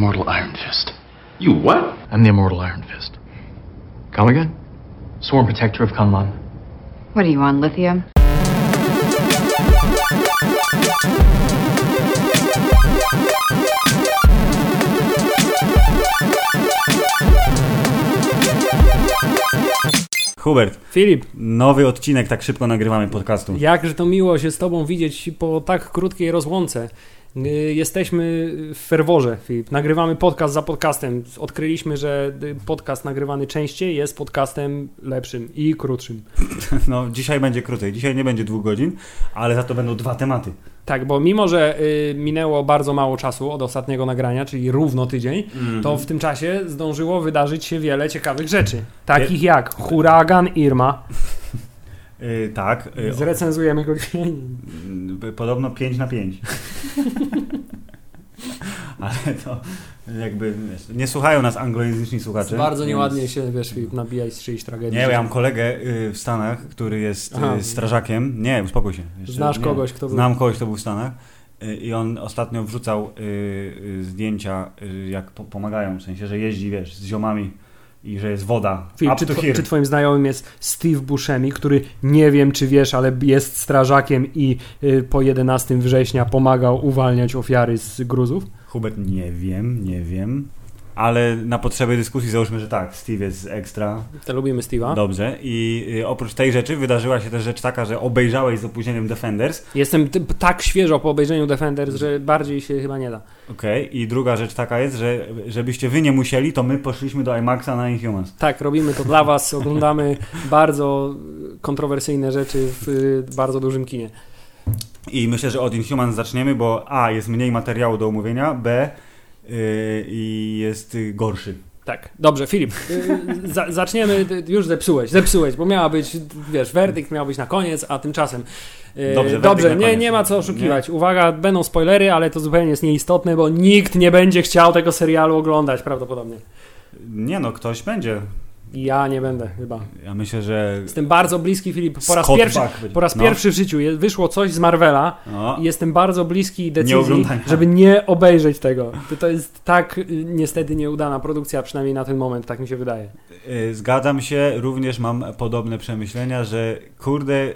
immortal Iron Fist. You what? I'm the immortal Iron Fist. Come again? Sworn protector of Kunlun. What are you on, lithium? Hubert, Filip, nowy odcinek, tak szybko nagrywamy podcastu. jakże to miło się z Tobą widzieć po tak krótkiej rozłące. Y, Jesteśmy w ferworze, Filip. Nagrywamy podcast za podcastem. Odkryliśmy, że y, podcast nagrywany częściej jest podcastem lepszym i krótszym. No, dzisiaj będzie krócej, dzisiaj nie będzie dwóch godzin, ale za to będą dwa tematy. Tak, bo mimo, że y, minęło bardzo mało czasu od ostatniego nagrania, czyli równo tydzień, to w tym czasie zdążyło wydarzyć się wiele ciekawych rzeczy. Takich jak huragan Irma. Yy, tak, yy, Zrecenzujemy go dzisiaj. y, podobno 5 na 5. ale to jakby, wiesz, nie słuchają nas anglojęzyczni słuchacze. Bardzo więc- nieładnie się, wiesz, Filip, nabijać z czyjejś tragedii. Nie, ja mam kolegę y, w Stanach, który jest Aha. y, strażakiem. Nie, uspokój się. Jeszcze Znasz nie. kogoś, kto był- Znam kogoś, kto był w Stanach. Y, I on ostatnio wrzucał y, y, zdjęcia, y, jak po, pomagają, w sensie, że jeździ, wiesz, z ziomami i że jest woda. Filip, czy, two, czy twoim znajomym jest Steve Buscemi, który nie wiem czy wiesz, ale jest strażakiem i y, po 11 września pomagał uwalniać ofiary z gruzów? Hubert, nie wiem, nie wiem. Ale na potrzeby dyskusji załóżmy, że tak, Steve jest ekstra. To lubimy Steve'a. Dobrze. I y, oprócz tej rzeczy wydarzyła się też rzecz taka, że obejrzałeś z opóźnieniem Defenders. Jestem tak świeżo po obejrzeniu Defenders, że bardziej się chyba nie da. Okej. I druga rzecz taka jest, że żebyście wy nie musieli, to my poszliśmy do IMAXa na Inhumans. Tak, robimy to dla was, oglądamy bardzo kontrowersyjne rzeczy w y, bardzo dużym kinie. I myślę, że od Inhumans zaczniemy, bo A jest mniej materiału do omówienia, B i jest y, gorszy. Tak, dobrze, Filip, y, za, zaczniemy, y, już zepsułeś, zepsułeś, bo miała być, wiesz, werdykt miał być na koniec, a tymczasem... y, Dobrze, dobrze nie, nie ma co oszukiwać. Uwaga, będą spoilery, ale to zupełnie jest nieistotne, bo nikt nie będzie chciał tego serialu oglądać prawdopodobnie. Nie no, ktoś będzie. Ja nie będę chyba. Ja myślę, że Jestem bardzo bliski, Filip, po raz Scott pierwszy, Buck po raz No. pierwszy w życiu je- wyszło coś z Marvela no, i jestem bardzo bliski decyzji, oglądania. żeby nie obejrzeć tego. To- jest tak y, niestety nieudana produkcja, przynajmniej na ten moment, tak mi się wydaje. y, zgadzam się, również mam podobne przemyślenia, że kurde,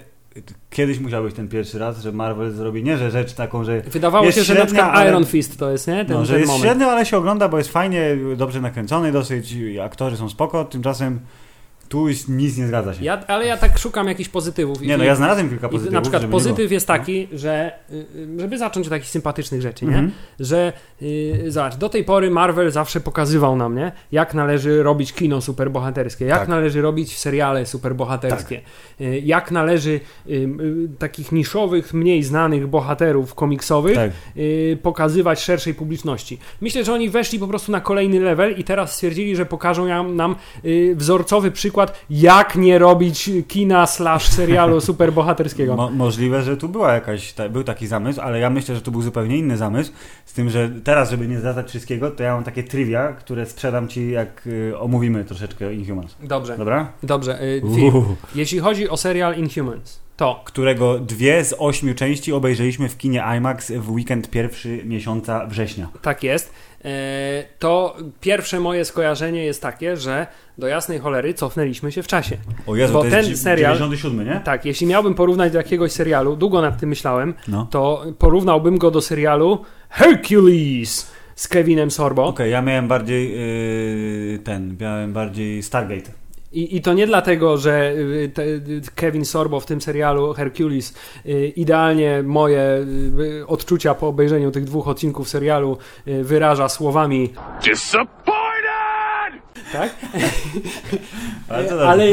kiedyś musiał być ten pierwszy raz, że Marvel zrobi nie, że rzecz taką, że Wydawało się, że na średnia, przykład ale- Iron Fist to jest, nie? Ten, no, że jest moment. średnio, ale się ogląda, bo jest fajnie, dobrze nakręcony dosyć, aktorzy są spoko, tymczasem tu nic nie zgadza się. Ja, ale ja tak szukam jakichś pozytywów. I- Nie no, ja znalazłem kilka i pozytywów, Na przykład pozytyw jest taki, że y, y, żeby zacząć od takich sympatycznych rzeczy, nie? Mhm. Że y, zobacz, do tej pory Marvel zawsze pokazywał nam, nie? Jak należy robić kino superbohaterskie, jak Tak. należy robić seriale superbohaterskie, y, jak należy y, y, takich niszowych, mniej znanych bohaterów komiksowych Tak. pokazywać szerszej publiczności. Myślę, że oni weszli po prostu na kolejny level i teraz stwierdzili, że pokażą nam, nam wzorcowy przykład, jak nie robić kina slash serialu superbohaterskiego. Mo możliwe, że tu była jakaś, ta, był taki zamysł, ale ja myślę, że to był zupełnie inny zamysł. Z tym, że teraz, żeby nie zdradzać wszystkiego, to ja mam takie trivia, które sprzedam ci, jak y, omówimy troszeczkę Inhumans. Dobrze, Dobra? dobrze. Y, film. Jeśli chodzi o serial Inhumans, to Którego dwie z ośmiu części obejrzeliśmy w kinie IMAX w weekend pierwszy miesiąca września. tak jest. E, to pierwsze moje skojarzenie jest takie, że do jasnej cholery cofnęliśmy się w czasie. O Jezu, Bo to ten jest serial- 97, nie? Tak, jeśli miałbym porównać do jakiegoś serialu, długo nad tym myślałem, No. to porównałbym go do serialu Hercules z Kevinem Sorbo. Okej, ja miałem bardziej yy, ten, miałem bardziej Stargate. I, I to nie dlatego, że y, te, Kevin Sorbo w tym serialu Hercules y, idealnie moje y, odczucia po obejrzeniu tych dwóch odcinków serialu wyraża słowami Disappointed! Tak? Ale,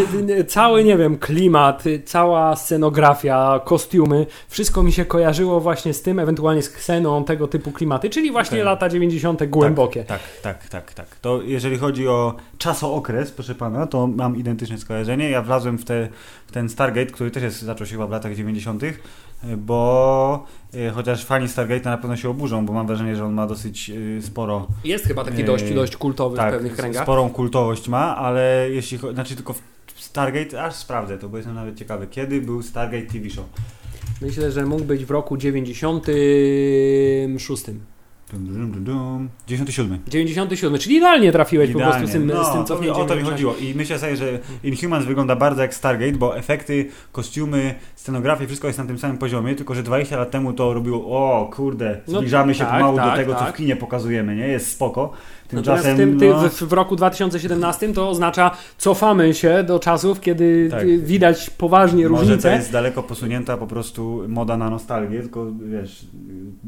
cały, nie wiem, klimat, cała scenografia, kostiumy, wszystko mi się kojarzyło właśnie z tym, ewentualnie z kseną, tego typu klimaty, czyli właśnie Okej. lata 90. głębokie. Tak, tak, tak, tak. To jeżeli chodzi o czasookres, proszę pana, to mam identyczne skojarzenie. Ja wlazłem w, te, w ten Stargate, który też jest, zaczął się chyba w latach 90., bo e, chociaż fani Stargate'a na pewno się oburzą, bo mam wrażenie, że on ma dosyć e, sporo, Jest chyba taki Ej, dość, dość kultowy w tak, pewnych kręgach. sporą kultowość ma, ale jeśli chodzi, znaczy tylko w Stargate, aż sprawdzę to, bo jestem nawet ciekawy, kiedy był Stargate TV Show. Myślę, że mógł być w roku 96. Dum, dum, dum, dum. 97. 97, czyli idealnie trafiłeś po prostu z tym, no, z tym cofnięciem. O to mi chodziło. I myślę sobie, że Inhumans wygląda bardzo jak Stargate, bo efekty, kostiumy, scenografia, wszystko jest na tym samym poziomie, tylko że 20 lat temu to robiło, o kurde, No, zbliżamy się tak, pomału do tak, tego, co tak. w kinie pokazujemy, nie? Jest spoko. Natomiast Tymczasem, w, tym, ty, no, w, w roku 2017 to oznacza cofamy się do czasów, kiedy Tak. widać poważnie może to różnice. jest daleko posunięta po prostu moda na nostalgię, tylko wiesz,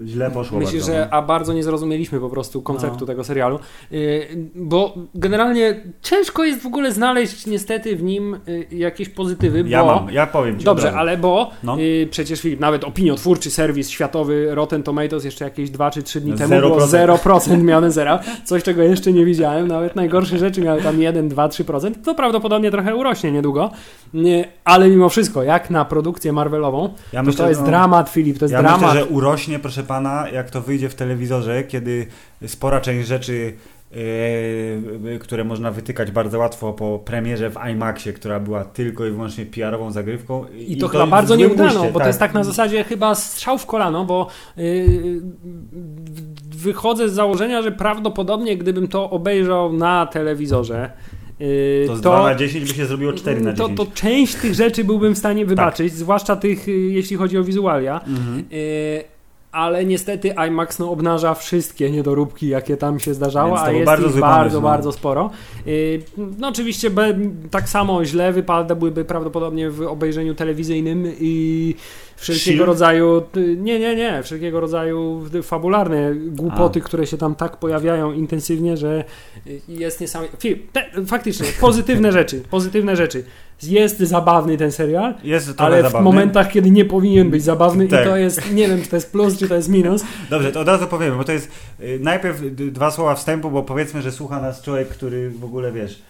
źle poszło Myślę, bardzo. że no. a bardzo nie zrozumieliśmy po prostu konceptu No. tego serialu, Y, bo generalnie ciężko jest w ogóle znaleźć niestety w nim y, jakieś pozytywy, Ja bo... mam, ja powiem ci Dobrze, ale bo No. y, przecież Filip, nawet opiniotwórczy serwis światowy Rotten Tomatoes jeszcze jakieś 2 czy 3 dni temu było 0%. 0% miane zera. Coś, czego jeszcze nie widziałem. Nawet najgorsze rzeczy miały tam 1, 2, 3%. To prawdopodobnie trochę urośnie niedługo. Nie, ale mimo wszystko, jak na produkcję Marvelową, Ja to, myślę, to jest no, dramat, Filip, to jest Ja dramat. myślę, że urośnie, proszę pana, jak to wyjdzie w telewizorze, kiedy spora część rzeczy, które można wytykać bardzo łatwo po premierze w IMAXie, która była tylko i wyłącznie PR-ową zagrywką. I to, chyba bardzo nieudaną, bo to jest tak na zasadzie chyba strzał w kolano, bo yy, wychodzę z założenia, że prawdopodobnie gdybym to obejrzał na telewizorze, yy, To z 2 na 10 by się zrobiło 4 na to, 10. to część tych rzeczy byłbym w stanie wybaczyć, zwłaszcza tych, y, jeśli chodzi o wizualia. Mhm. Ale niestety IMAX no, obnaża wszystkie niedoróbki, jakie tam się zdarzało, a jest bardzo ich bardzo, no. bardzo sporo. Y, no oczywiście be, tak samo źle wypadłyby prawdopodobnie w obejrzeniu telewizyjnym i wszelkiego Shield? rodzaju, y, nie, nie, nie, wszelkiego rodzaju fabularne głupoty, które się tam tak pojawiają intensywnie, że y, jest niesamowite. Faktycznie, pozytywne rzeczy, pozytywne rzeczy. Jest zabawny ten serial, Jest ale w zabawny. momentach, kiedy nie powinien być zabawny Tak. i to jest, nie wiem, czy to jest plus, czy to jest minus. Dobrze, to od razu powiemy, bo to jest y, najpierw dwa słowa wstępu, bo powiedzmy, że słucha nas człowiek, który w ogóle wiesz,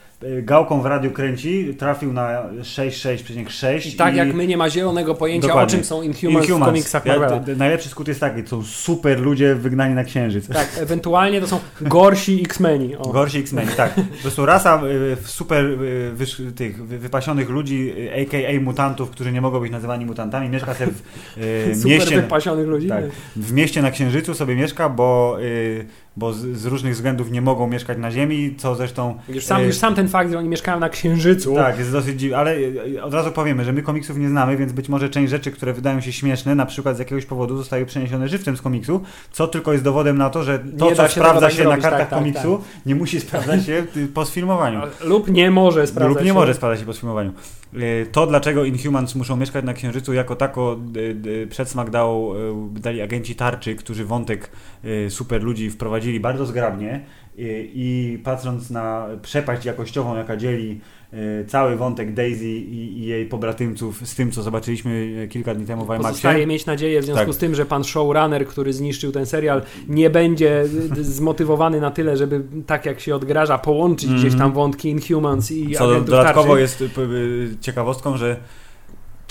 gałką w radiu kręci, trafił na 6,6,6 I tak jak my nie ma zielonego pojęcia, Dokładnie. o czym są Inhumans, w komiksach Ja, Marvela. najlepszy skut jest taki, to są super ludzie wygnani na księżyc. Tak, ewentualnie to są gorsi X-Meni. Gorsi X-Men, tak. Po prostu rasa y, super y, tych wy- wypasionych ludzi, y, a.k.a. mutantów, którzy nie mogą być nazywani mutantami, mieszka sobie w y, Super mieście... wypasionych ludzi. Tak, w mieście na Księżycu sobie mieszka, bo, y, bo z, z różnych względów nie mogą mieszkać na Ziemi, co zresztą... Już sam, y, już sam ten fakt, że oni mieszkają na Księżycu. Tak, jest dosyć dziwne, ale y, od razu powiemy, że my komiksów nie znamy, więc być może część rzeczy, które wydają się śmieszne, na przykład z jakiegoś powodu zostały przeniesione żywcem z komiksu, co tylko jest dowodem na to, że to, Nie co się sprawdza tak się na zrobić, kartach tak, tak, komiksu, nie musi sprawdzać się y, po sfilmowaniu. Lub nie może sprawdzać Lub nie się. może sprawdzać się po sfilmowaniu. Y, To, dlaczego Inhumans muszą mieszkać na Księżycu, jako tako y, y, przedsmak dał, dali agenci tarczy, którzy wątek super ludzi wprowadzili bardzo zgrabnie i patrząc na przepaść jakościową, jaka dzieli cały wątek Daisy i, i jej pobratymców z tym, co zobaczyliśmy y, kilka dni temu w Pozostaje IMAXie. mieć nadzieję w związku Tak. z tym, że pan showrunner, który zniszczył ten serial, nie będzie d- zmotywowany na tyle, żeby tak jak się odgraża, połączyć Mhm. gdzieś tam wątki Inhumans i Co dodatkowo tarczy. jest y, y, ciekawostką, że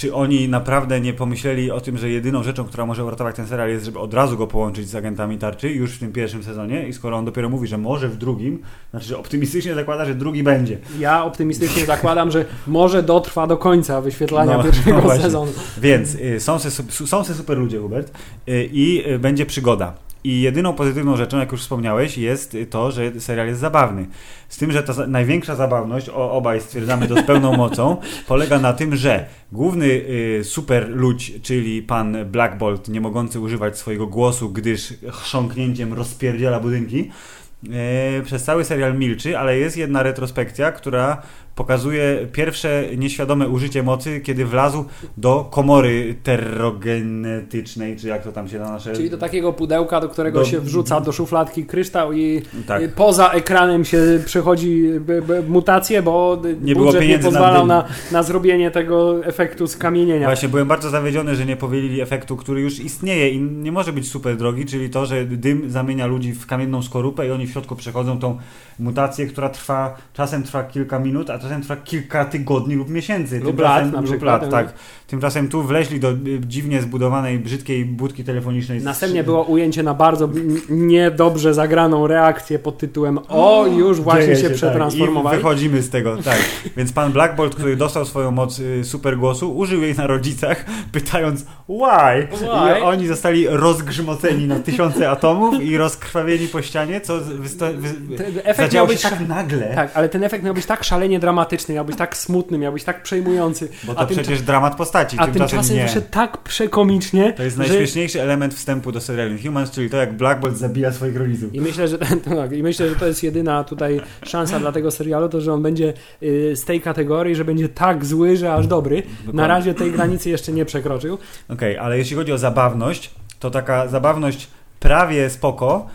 czy oni naprawdę nie pomyśleli o tym, że jedyną rzeczą, która może uratować ten serial jest, żeby od razu go połączyć z agentami tarczy już w tym pierwszym sezonie i skoro on dopiero mówi, że może w drugim, znaczy, że optymistycznie zakłada, że drugi będzie. Ja optymistycznie zakładam, że może dotrwa do końca wyświetlania No, pierwszego no sezonu. Więc y, są se, są se super ludzie, Hubert, y, i y, będzie przygoda. I jedyną pozytywną rzeczą, jak już wspomniałeś, jest to, że serial jest zabawny. Z tym, że ta za- największa zabawność, o, obaj stwierdzamy to z pełną mocą, polega na tym, że główny y, super ludź, czyli pan Black Bolt, nie mogący używać swojego głosu, gdyż chrząknięciem rozpierdziela budynki, y, przez cały serial milczy, ale jest jedna retrospekcja, która pokazuje pierwsze nieświadome użycie mocy, kiedy wlazł do komory terrogenetycznej, czy jak to tam się na nasze... Czyli do takiego pudełka, do którego Do- się wrzuca do szufladki kryształ i Tak. i poza ekranem się przechodzi b, mutacje, bo Nie było budżet nie pieniędzy na pozwalał na, na zrobienie tego efektu skamienienia. Właśnie, byłem bardzo zawiedziony, że nie powielili efektu, który już istnieje i nie może być super drogi, czyli to, że dym zamienia ludzi w kamienną skorupę i oni w środku przechodzą tą mutację, która trwa, czasem trwa kilka minut, a czasem trwa kilka tygodni lub miesięcy. Lub lat na lub lat, tak. tak. Tymczasem tu wleźli do y, dziwnie zbudowanej, brzydkiej budki telefonicznej. Następnie było ujęcie na bardzo niedobrze zagraną reakcję pod tytułem O, już właśnie Dzieje się tak. przetransformowali. I wychodzimy z tego, tak. Więc pan Black Bolt, który dostał swoją moc y, super głosu, użył jej na rodzicach, pytając why? Why? I oni zostali rozgrzmoceni na tysiące atomów i rozkrwawieni po ścianie, co wysta- wy- efekt miał zadziało się być tak nagle, Tak, ale ten efekt miał być tak szalenie dramatyczny, miał być tak smutny, miał być tak przejmujący. bo to a, przecież dramat postaci, a tymczasem, tymczasem nie. wyszedł tak przekomicznie, To jest że... najśmieszniejszy element wstępu do serialu Humans, czyli to jak Black Bolt zabija swoich rodziców. I myślę, że, tak, I myślę, że to jest jedyna tutaj szansa dla tego serialu, to że on będzie y, z tej kategorii, że będzie tak zły, że aż dobry. Na razie tej granicy jeszcze nie przekroczył. Okej, ale jeśli chodzi o zabawność, to taka zabawność prawie spoko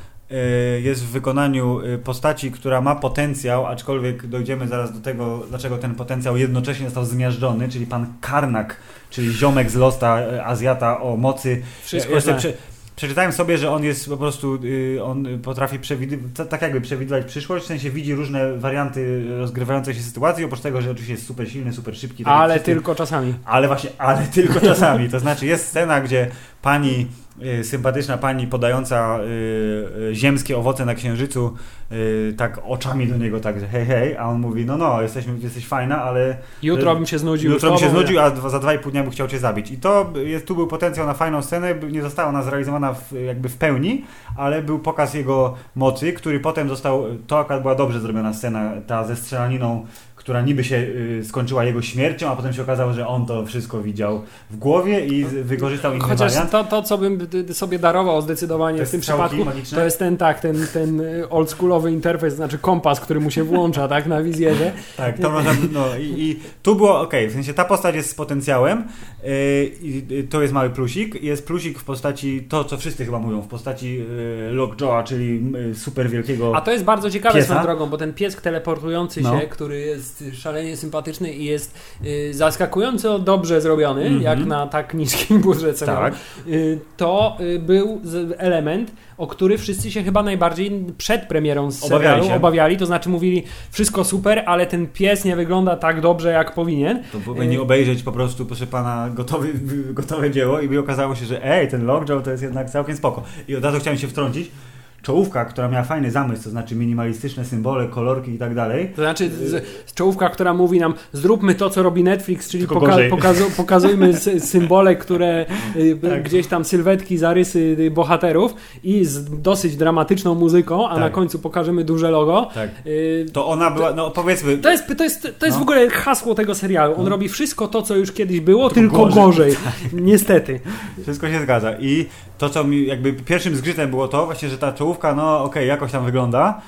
jest w wykonaniu y, postaci, która ma potencjał, aczkolwiek dojdziemy zaraz do tego, dlaczego ten potencjał jednocześnie został zmiażdżony, czyli pan Karnak, czyli ziomek z Losta, y, Azjata o mocy. Wszystko Ja- prze, przeczytałem sobie, że on jest po prostu, y, on potrafi przewidywać, tak jakby przewidywać przyszłość, w sensie widzi różne warianty rozgrywającej się sytuacji, oprócz tego, że oczywiście jest super silny, super szybki. tak Ale tylko czasami. ale właśnie, ale tylko czasami. To znaczy jest scena, gdzie pani, y, sympatyczna pani podająca y, y, ziemskie owoce na księżycu y, tak oczami do niego tak, że hej, hej, a on mówi, no no, jesteśmy, jesteś fajna, ale Jutro bym się znudził. jutro mi się znudził, a za dwa i pół dnia bym chciał cię zabić. I to jest, tu był potencjał na fajną scenę, nie została ona zrealizowana w, jakby w pełni, ale był pokaz jego mocy, który potem został, to akurat była dobrze zrobiona scena, ta ze strzelaniną, która niby się y, skończyła jego śmiercią, a potem się okazało, że on to wszystko widział w głowie i wykorzystał inny Chociaż wariant. to, to, co bym sobie darował zdecydowanie w tym przypadku, magiczne? to jest ten tak, ten, ten y, oldschoolowy interfejs, znaczy kompas, który mu się włącza tak na wizjerze. Tak, to można, no i, i tu było ok, w sensie ta postać jest z potencjałem yy, i to jest mały plusik. Jest plusik w postaci, to co wszyscy chyba mówią, w postaci yy, Lockjawa, czyli super wielkiego. A to jest bardzo ciekawe Piesa? swoją drogą, bo ten piesk teleportujący No. się, który jest szalenie sympatyczny i jest y, zaskakująco dobrze zrobiony, Mhm. jak na tak niskim serialu, Tak. y, to y, był element, o który wszyscy się chyba najbardziej przed premierą Obawiali serialu się. obawiali, to znaczy mówili wszystko super, ale ten pies nie wygląda tak dobrze jak powinien. To powinni obejrzeć po prostu, proszę pana, gotowy, gotowe dzieło i by okazało się, że ej, ten Lockjaw to jest jednak całkiem spoko. I od razu chciałem się wtrącić. Czołówka, która miała fajny zamysł, to znaczy minimalistyczne symbole, kolorki i tak dalej. To znaczy czołówka, która mówi nam zróbmy to, co robi Netflix, czyli poka- pokazu- pokazujmy sy- symbole, które y, Tak. gdzieś tam sylwetki, zarysy y, bohaterów i z dosyć dramatyczną muzyką, a Tak. na końcu pokażemy duże logo. Tak. Y, To ona była, no powiedzmy, to jest, to jest, to jest No. w ogóle hasło tego serialu. On robi wszystko to, co już kiedyś było, Tylko tylko, gorzej. gorzej. Niestety. Wszystko się zgadza. I to, co mi jakby pierwszym zgrzytem było to, właśnie, że ta czołówka, no okej, jakoś tam wygląda,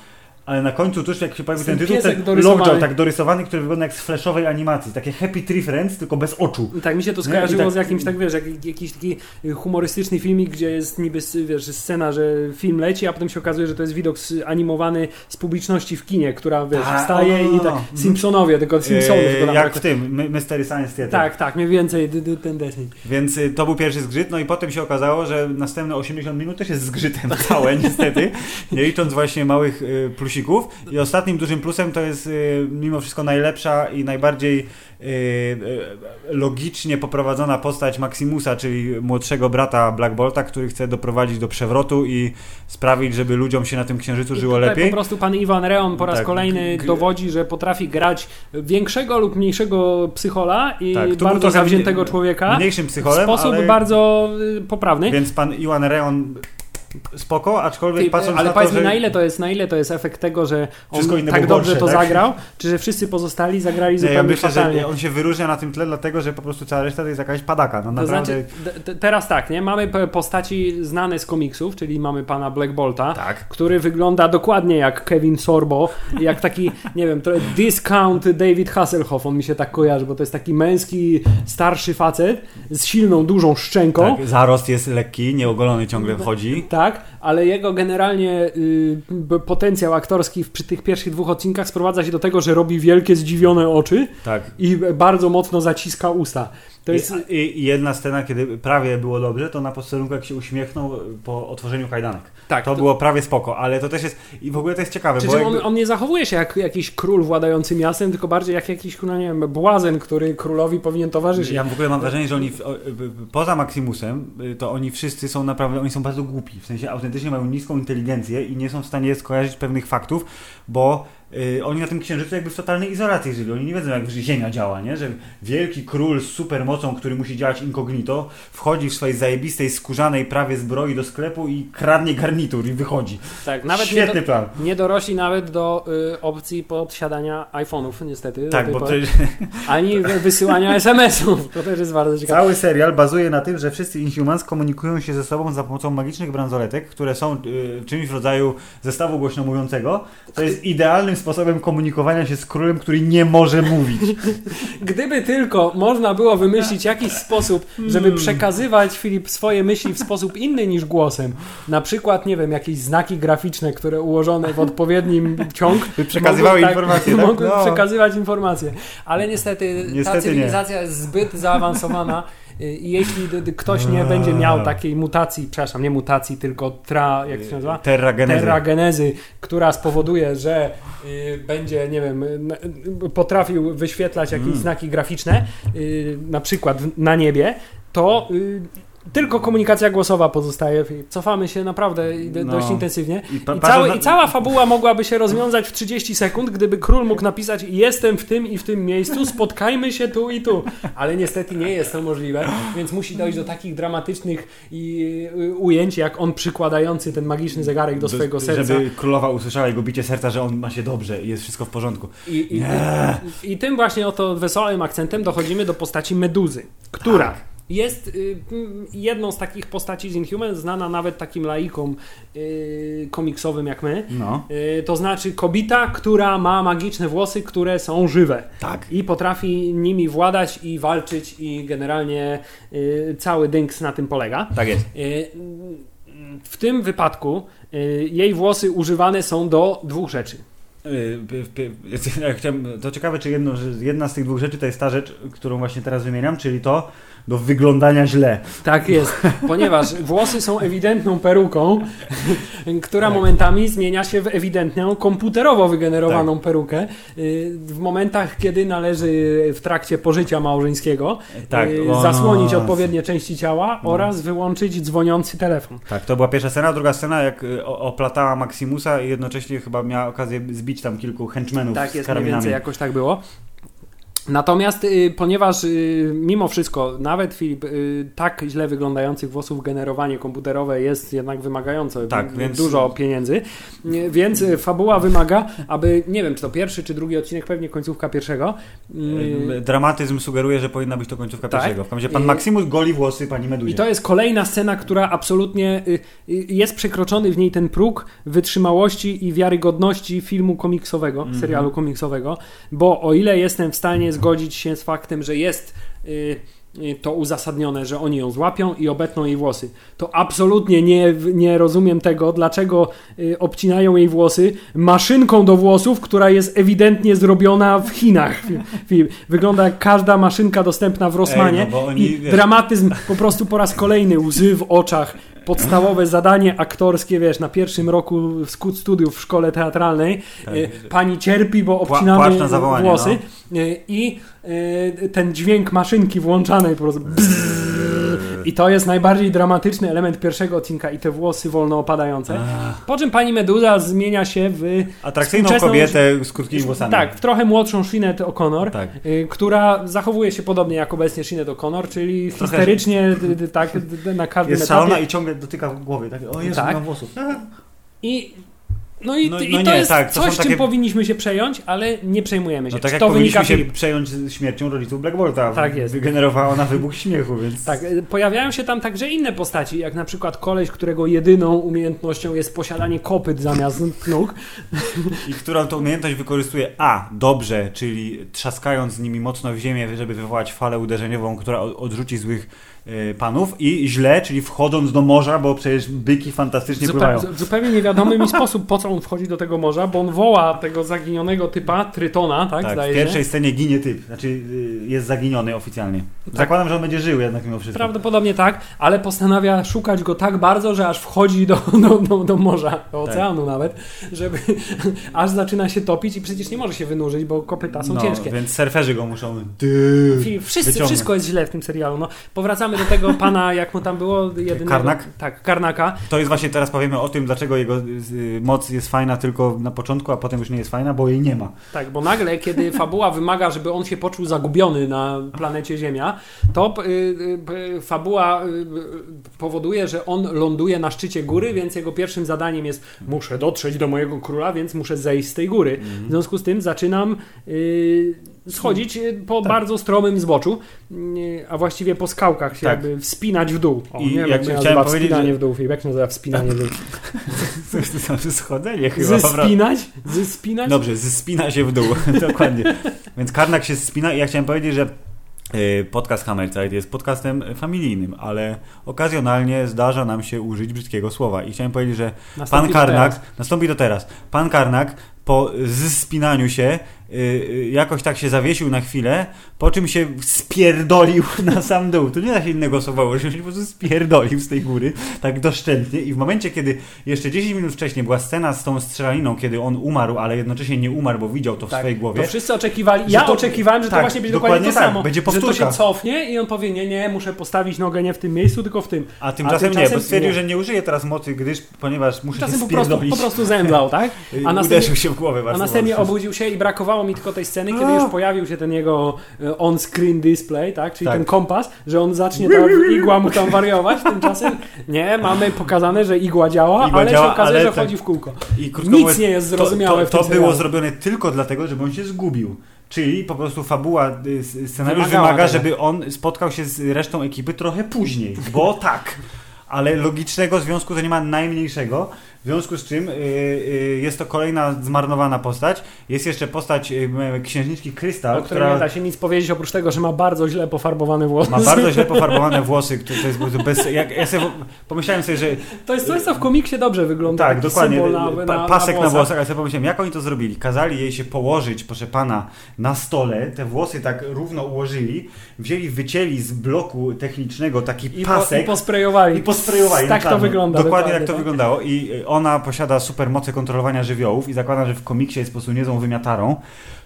ale na końcu tuż jak się pojawił ten Ten tytuł, ten. Lockjaw tak dorysowany, który wygląda jak z flashowej animacji. Takie Happy Tree Friends, tylko bez oczu. Tak mi się to skojarzyło tak- z jakimś, tak wiesz, jak, jakiś taki humorystyczny filmik, gdzie jest niby, wiesz, scena, że film leci, a potem się okazuje, że to jest widok animowany z publiczności w kinie, która, wiesz, Tak, wstaje o, i tak, Simpsonowie, tylko Simpsonów. Tylko tam jak tak- w tym, My- Mystery Science Theater. Tak, tak, mniej więcej ten deseń. Więc y, to był pierwszy zgrzyt, no i potem się okazało, że następne 80 minut też jest zgrzytem całe niestety, nie licząc właśnie małych y, I ostatnim dużym plusem to jest y, mimo wszystko najlepsza i najbardziej y, y, logicznie poprowadzona postać Maximusa, czyli młodszego brata Black Bolta, który chce doprowadzić do przewrotu i sprawić, żeby ludziom się na tym księżycu żyło lepiej. po prostu pan Iwan Reon po raz Tak, kolejny dowodzi, że potrafi grać większego lub mniejszego psychola i Tak, bardzo zawziętego człowieka Mniejszym w psycholem, sposób ale... bardzo poprawny. Więc pan Iwan Reon spoko, aczkolwiek Ty, patrząc ale na to, powiedz że... na ile, to jest, na ile to jest efekt tego, że on tak dobrze gorsze, to tak? zagrał, czy że wszyscy pozostali zagrali Nie, zupełnie ja myślę, fatalnie? że on się wyróżnia na tym tle, dlatego że po prostu cała reszta to jest jakaś padaka. No To naprawdę. znaczy, d- d- teraz tak, nie? Mamy postaci znane z komiksów, czyli mamy pana Black Bolta, Tak. który wygląda dokładnie jak Kevin Sorbo, jak taki, nie wiem, trochę discount David Hasselhoff, on mi się tak kojarzy, bo to jest taki męski, starszy facet z silną, dużą szczęką. Tak, zarost jest lekki, nieogolony ciągle wchodzi. Tak, ale jego generalnie y, potencjał aktorski w, przy tych pierwszych dwóch odcinkach sprowadza się do tego, że robi wielkie, zdziwione oczy Tak. i bardzo mocno zaciska usta. To jest... I, jedna scena, kiedy prawie było dobrze, to na posterunku jak się uśmiechnął po otworzeniu kajdanek. Tak, to, to- było prawie spoko, ale to też jest, i w ogóle to jest ciekawe, Przy bo jakby, on, on nie zachowuje się jak jakiś król władający miastem, tylko bardziej jak jakiś, no nie wiem, błazen, który królowi powinien towarzyszyć. ja w ogóle mam wrażenie, że oni, w- y- poza Maximusem, y, to oni wszyscy są naprawdę, oni są bardzo głupi, w sensie autentycznie mają niską inteligencję i nie są w stanie skojarzyć pewnych faktów, bo y, oni na tym księżycu jakby w totalnej izolacji żyli, oni nie wiedzą jak Ziemia działa, nie? że wielki król z supermocą, który musi działać incognito, wchodzi w swojej zajebistej, skórzanej prawie zbroi do sklepu i kradnie garnitur i wychodzi. Tak, nawet nie, Świetny do, plan. nie dorośli nawet do y, opcji podsiadania iPhone'ów, niestety. Tak, bo pory. przecież Ani wy- wysyłania SMS-ów. To też jest bardzo ciekawe. Cały serial bazuje na tym, że wszyscy Inhumans komunikują się ze sobą za pomocą magicznych bransoletek, które są y, czymś w rodzaju zestawu głośno mówiącego. To jest idealnym sposobem komunikowania się z królem, który nie może mówić. Gdyby tylko można było wymyślić jakiś sposób, Hmm. żeby przekazywać Filip swoje myśli w sposób inny niż głosem. Na przykład, nie wiem, jakieś znaki graficzne, które ułożone w odpowiednim ciąg. By przekazywały mogły informacje, tak? Mogły No. przekazywać informacje. Ale niestety, ta Niestety nie. cywilizacja jest zbyt zaawansowana. Y, I jeśli ktoś nie będzie miał takiej mutacji, przepraszam, nie mutacji, tylko tra, jak się nazywa? Terra Genezy. terragenezy, która spowoduje, że y, będzie, nie wiem, potrafił wyświetlać jakieś Mm. znaki graficzne, y, na przykład na niebie, to tylko komunikacja głosowa pozostaje. Cofamy się naprawdę No. dość intensywnie. I pa- I, cały, na- I cała fabuła mogłaby się rozwiązać w 30 sekund, gdyby król mógł napisać jestem w tym i w tym miejscu, spotkajmy się tu i tu. Ale niestety nie jest to możliwe, więc musi dojść do takich dramatycznych i, y, ujęć, jak on przykładający ten magiczny zegarek do swojego serca. Żeby królowa usłyszała jego bicie serca, że on ma się dobrze i jest wszystko w porządku. I, I tym właśnie oto wesołym akcentem dochodzimy do postaci Meduzy, która Tak. Jest y, jedną z takich postaci z Inhuman, znana nawet takim laikom y, komiksowym jak my. No. Y, to znaczy kobieta, która ma magiczne włosy, które są żywe. Tak. I potrafi nimi władać i walczyć i generalnie cały dynks na tym polega. Tak jest. W tym wypadku jej włosy używane są do dwóch rzeczy. Ja chciałem, to ciekawe, czy jedno, jedna z tych dwóch rzeczy to jest ta rzecz, którą właśnie teraz wymieniam, czyli to do wyglądania źle. Tak jest, ponieważ włosy są ewidentną peruką, która Tak. momentami zmienia się w ewidentną komputerowo wygenerowaną perukę. y, W momentach, kiedy należy w trakcie pożycia małżeńskiego Tak, y, zasłonić no. odpowiednie części ciała oraz wyłączyć dzwoniący telefon. Tak, to była pierwsza scena. Druga scena, jak y, oplatała Maximusa i jednocześnie chyba miała okazję zbić tam kilku henchmenów Tak z jest, mniej karabinami. więcej jakoś tak było. Natomiast y, ponieważ y, mimo wszystko nawet Filip y, tak źle wyglądających włosów generowanie komputerowe jest jednak wymagające Tak, więc- dużo pieniędzy, więc fabuła wymaga, aby nie wiem czy to pierwszy czy drugi odcinek, pewnie końcówka pierwszego. Dramatyzm sugeruje, że powinna być to końcówka Tak. pierwszego. W każdym razie pan Maximus goli włosy pani Meduzie. I to jest kolejna scena, która absolutnie jest przekroczony w niej ten próg wytrzymałości i wiarygodności filmu komiksowego, Mhm. serialu komiksowego, bo o ile jestem w stanie zgodzić się z faktem, że jest y, to uzasadnione, że oni ją złapią i obetną jej włosy, to absolutnie nie, nie rozumiem tego, dlaczego y, obcinają jej włosy maszynką do włosów, która jest ewidentnie zrobiona w Chinach. Wygląda jak każda maszynka dostępna w Rossmanie Ej, no oni, i dramatyzm po prostu po raz kolejny, łzy w oczach, podstawowe zadanie aktorskie, wiesz, na pierwszym roku studiów w szkole teatralnej. Tak. E, Pani cierpi, bo obcinamy włosy no. E, i ten dźwięk maszynki włączanej po prostu i to jest najbardziej dramatyczny element pierwszego odcinka i te włosy wolno opadające. Po czym pani Meduza zmienia się w Atrakcyjną kobietę z krótkimi włosami. tak, w trochę młodszą Sinead O'Connor, Tak. y, która zachowuje się podobnie jak obecnie Sinead O'Connor, czyli Trochę- histerycznie tak, na każdym Jest etapie. szalona i ciągle dotyka głowy. Tak? O Jezu, Tak. nie mam włosów. I, no i, No- i no to nie, jest tak, to coś, takie- czym powinniśmy się przejąć, ale nie przejmujemy się. No tak jak to powinniśmy się Filip? przejąć śmiercią rodziców Black Bolta. Tak jest. Wygenerowała ona wybuch śmiechu, więc... Tak, y, pojawiają się tam także inne postaci, jak na przykład koleś, którego jedyną umiejętnością jest posiadanie kopyt zamiast nóg. I którą to umiejętność wykorzystuje A. Dobrze, czyli trzaskając z nimi mocno w ziemię, żeby wywołać falę uderzeniową, która odrzuci złych panów i źle, czyli wchodząc do morza, bo przecież byki fantastycznie pływają. Zupe- zupełnie niewiadomy mi sposób, po co on wchodzi do tego morza, bo on woła tego zaginionego typa, Trytona, tak? Tak, w pierwszej się. scenie ginie typ, znaczy y, jest zaginiony oficjalnie. Zakładam, że on będzie żył jednak mimo wszystko. Prawdopodobnie tak, ale postanawia szukać go tak bardzo, że aż wchodzi do, do, do, do morza, do Tak. oceanu nawet, żeby aż zaczyna się topić i przecież nie może się wynurzyć, bo kopyta są no, ciężkie. Więc surferzy go muszą... Wszyscy, wyciągnąć. wszystko jest źle w tym serialu. No, powracamy do tego pana, jak mu tam było, jedynego... Karnak? Tak, Karnaka. To jest właśnie teraz powiemy o tym, dlaczego jego y, moc jest fajna tylko na początku, a potem już nie jest fajna, bo jej nie ma. Tak, bo nagle, kiedy fabuła wymaga, żeby on się poczuł zagubiony na planecie Ziemia, to y, y, y, fabuła y, y, powoduje, że on ląduje na szczycie góry, więc jego pierwszym zadaniem jest muszę dotrzeć do mojego króla, więc muszę zejść z tej góry. W związku z tym zaczynam y, schodzić y, po bardzo stromym zboczu, a właściwie po skałkach się Tak. jakby wspinać w dół. O, I nie jak się nazywa wspinanie że- w dół, Filip, jak się nazywa wspinanie w dół? Schodzenie chyba. po prostu. Zespinać? Zespinać? Dobrze, spina się w dół, dokładnie. Więc Karnak się spina i ja chciałem powiedzieć, że y, podcast Hammerzeit jest podcastem familijnym, ale okazjonalnie zdarza nam się użyć brzydkiego słowa. I chciałem powiedzieć, że Nastąpi pan to Karnak, nastąpi to teraz, pan Karnak po zspinaniu się jakoś tak się zawiesił na chwilę, po czym się spierdolił na sam dół. Tu nie da się innego słowa użyć, on się po prostu spierdolił z tej góry, tak doszczętnie i w momencie, kiedy jeszcze 10 minut wcześniej była scena z tą strzelaniną, kiedy on umarł, ale jednocześnie nie umarł, bo widział to w swojej głowie. To wszyscy oczekiwali. Ja to- oczekiwałem, że to tak, właśnie będzie dokładnie, dokładnie to tak, samo. będzie że to powtórka. się cofnie i on powie, nie, nie, muszę postawić nogę nie w tym miejscu, tylko w tym. A tymczasem, nie, bo tymczasem stwierdził, nie. że nie użyje teraz mocy, gdyż, ponieważ muszę Czasem się po prostu, spierdolić. po prostu zemdlał, tak? Y, A następnie, Uderzył się w głowę a następnie obudził się i brakowało mi tylko tej sceny, kiedy już pojawił się ten jego e, on-screen display, tak? Czyli Tak. ten kompas, że on zacznie ta igła mu tam wariować. Tymczasem nie, mamy pokazane, że igła działa, Igła ale działa, się okazuje, ale że tak. chodzi w kółko. I Nic mówiąc, nie jest to- zrozumiałe To, w to, tym było serialu. zrobione tylko dlatego, żeby on się zgubił. Czyli po prostu fabuła, y, scenariusz Wymagała wymaga, tego. żeby on spotkał się z resztą ekipy trochę później, bo tak. Ale logicznego związku to nie ma najmniejszego. W związku z czym y, y, jest to kolejna zmarnowana postać. Jest jeszcze postać y, księżniczki Krystal, O której nie która da się nic powiedzieć, oprócz tego, że ma bardzo źle pofarbowane włosy. ma bardzo źle pofarbowane włosy. które To jest po bez, jak, ja sobie pomyślałem sobie, że To jest coś, co w komiksie dobrze wygląda. Tak, dokładnie. Na, na, pasek na włosach. włosach, ale sobie pomyślałem, jak oni to zrobili? Kazali jej się położyć, proszę pana, na stole, te włosy tak równo ułożyli, wzięli, wycięli z bloku technicznego taki I, po, pasek I posprejowali. i posprejowali. Tak na to wygląda. Dokładnie jak to tak. wyglądało. I ona posiada super moce kontrolowania żywiołów i zakładam, że w komiksie jest po prostu niezłą wymiatarą.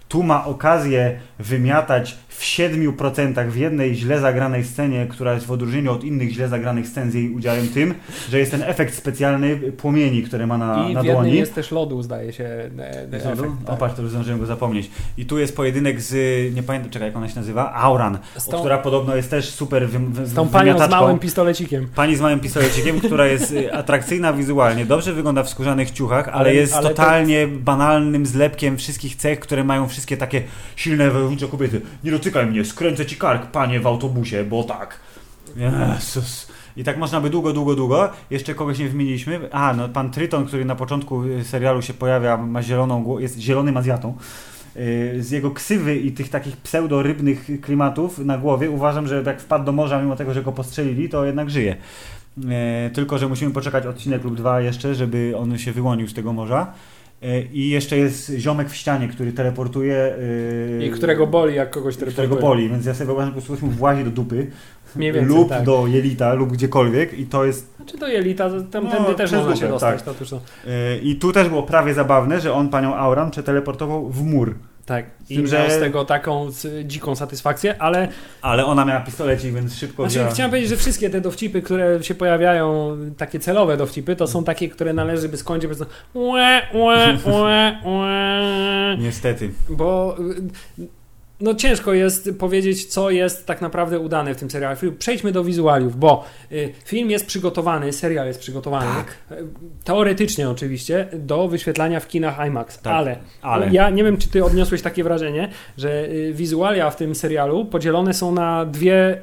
Tu ma okazję wymiatać w 7% w jednej źle zagranej scenie, która jest w odróżnieniu od innych źle zagranych scen z jej udziałem tym, że jest ten efekt specjalny płomieni, które ma na, I na w dłoni. jest też lodu, zdaje się. e, e, efekt, lodu? tak. O patrz, to już zdążyłem go zapomnieć. I tu jest pojedynek z, nie pamiętam, czekaj, jak ona się nazywa, Auran, tą- która podobno jest też super wy, wy, Z tą panią z małym pistolecikiem. Pani z małym pistolecikiem, która jest y, atrakcyjna wizualnie, dobrze wygląda w skórzanych ciuchach, ale, Ale- jest ale to- totalnie banalnym zlepkiem wszystkich cech, które mają wszystkie takie silne, wojownicze kobiety. Nie dotykaj mnie, skręcę ci kark, panie w autobusie, bo tak. Jezus. I tak można by długo, długo, długo. Jeszcze kogoś nie wymieniliśmy. A, no pan Tryton, który na początku y, serialu się pojawia, ma zieloną, jest zielonym Azjatą. Y, Z jego ksywy i tych takich pseudo-rybnych klimatów na głowie uważam, że jak wpadł do morza, mimo tego, że go postrzelili, to jednak żyje. E, tylko, że musimy poczekać odcinek lub dwa jeszcze, żeby on się wyłonił z tego morza. E, I jeszcze jest ziomek w ścianie, który teleportuje. e, I którego boli, jak kogoś którego teleportuje. boli, więc ja sobie wyobrażam, że po prostu mu włazi do dupy więcej, lub tak. do jelita, lub gdziekolwiek i to jest... Czy to jelita, tam No, tędy też można się dostać. tak. To, e, I tu też było prawie zabawne, że on panią Auran przeteleportował w mur, tak. I tym, miał że- z tego taką z, dziką satysfakcję, ale ale ona miała pistolecik, więc szybko znaczy, wzięła... chciałem powiedzieć, że wszystkie te dowcipy, które się pojawiają, takie celowe dowcipy, to są takie, które należy by skończyć po prostu łe, łe, łe, łe. Niestety. Bo no ciężko jest powiedzieć, co jest tak naprawdę udane w tym serialu. Przejdźmy do wizualiów, bo y, film jest przygotowany, serial jest przygotowany, Tak. y, teoretycznie oczywiście, do wyświetlania w kinach IMAX, Tak, ale, ale. ja nie wiem, czy ty odniosłeś takie wrażenie, że y, wizualia w tym serialu podzielone są na dwie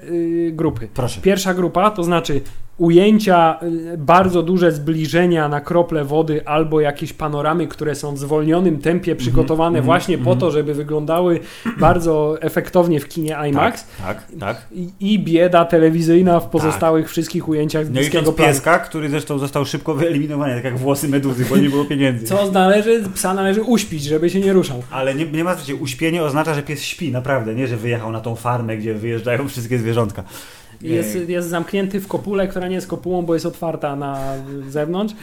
grupy. Proszę. Pierwsza grupa to znaczy ujęcia, y, bardzo duże zbliżenia na krople wody albo jakieś panoramy, które są w zwolnionym tempie przygotowane mhm, właśnie po mhm. to, żeby wyglądały bardzo efektownie w kinie IMAX. Tak, tak. I, I bieda telewizyjna w pozostałych wszystkich ujęciach z Nie bliskiego planu. pieska, który zresztą został szybko wyeliminowany, tak jak włosy meduzy, bo nie było pieniędzy. Co należy, psa należy uśpić, żeby się nie ruszał. Ale nie, nie ma uśpienie oznacza, że pies śpi, naprawdę, nie, że wyjechał na tą farmę, gdzie wyjeżdżają wszystkie zwierzątka. Jest, jest zamknięty w kopule, która nie jest kopułą, bo jest otwarta na zewnątrz.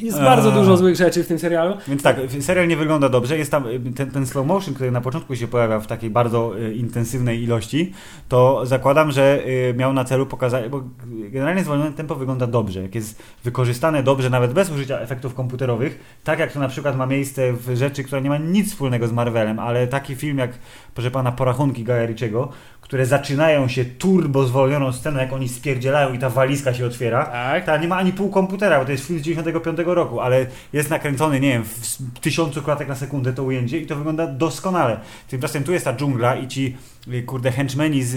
Y, Jest bardzo dużo złych rzeczy w tym serialu. Więc tak, serial nie wygląda dobrze. Jest tam y, ten, ten slow motion, który na początku się pojawia w takiej bardzo y, intensywnej ilości, to zakładam, że miał na celu pokazać, bo generalnie zwolnione tempo wygląda dobrze. Jak jest wykorzystane dobrze, nawet bez użycia efektów komputerowych, tak jak to na przykład ma miejsce w rzeczy, która nie ma nic wspólnego z Marvelem, ale taki film jak, proszę pana, Porachunki Gaja Ritchiego, które zaczynają się turbo zwolnioną sceną, jak oni spierdzielają i ta walizka się otwiera. Tak. Ta nie ma ani pół komputera, bo to jest film z 95 roku, ale jest nakręcony, nie wiem, w tysiącu klatek na sekundę to ujęcie i to wygląda doskonale. Tymczasem tu jest ta dżungla i ci kurde henchmeni z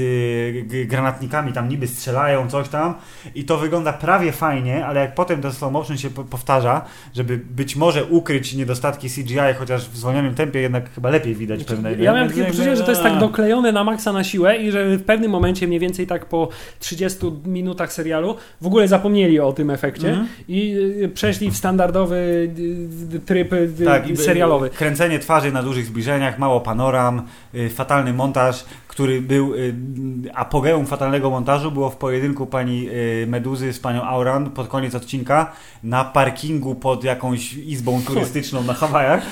y, granatnikami tam niby strzelają, coś tam i to wygląda prawie fajnie, ale jak potem ten slow motion się po- powtarza, żeby być może ukryć niedostatki CGI, chociaż w zwolnionym tempie jednak chyba lepiej widać pewne... Ja miałem takie poczucie, że to jest tak doklejone na maksa na siłę i że w pewnym momencie, mniej więcej tak po 30 minutach serialu, w ogóle zapomnieli o tym efekcie Mhm. i y, przeszli w standardowy y, tryb y, Tak, serialowy. Kręcenie twarzy na dużych zbliżeniach, mało panoram, y, fatalny montaż, który był y, apogeum fatalnego montażu, było w pojedynku pani y, Meduzy z panią Auran pod koniec odcinka na parkingu pod jakąś izbą turystyczną na Hawajach.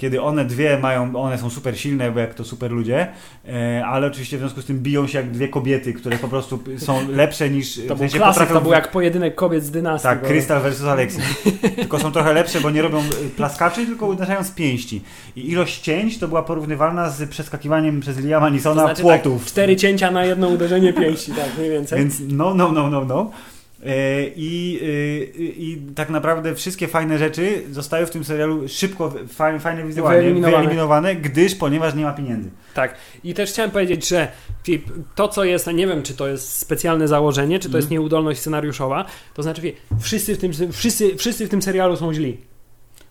Kiedy one dwie mają, one są super silne, bo jak to super ludzie, e, ale oczywiście w związku z tym biją się jak dwie kobiety, które po prostu są lepsze niż. To w był sensie klasyk, potrafią- to był jak pojedynek kobiet z dynastii. tak, bo- Krystal versus Alexis. tylko są trochę lepsze, bo nie robią y, plaskaczy, tylko uderzają z pięści. I ilość cięć to była porównywalna z przeskakiwaniem przez Liama to Nisona znaczy płotów. tak, cztery cięcia na jedno uderzenie pięści, tak mniej więcej. Więc no, no, no, no, no. E, I, y, I tak naprawdę wszystkie fajne rzeczy zostają w tym serialu szybko, fajnie, fajnie wizualnie Wyeliminowane. wyeliminowane, gdyż ponieważ nie ma pieniędzy. Tak. I też chciałem powiedzieć, że to, co jest, nie wiem, czy to jest specjalne założenie, czy to jest nieudolność scenariuszowa, to znaczy, wszyscy w tym, wszyscy, wszyscy w tym serialu są źli.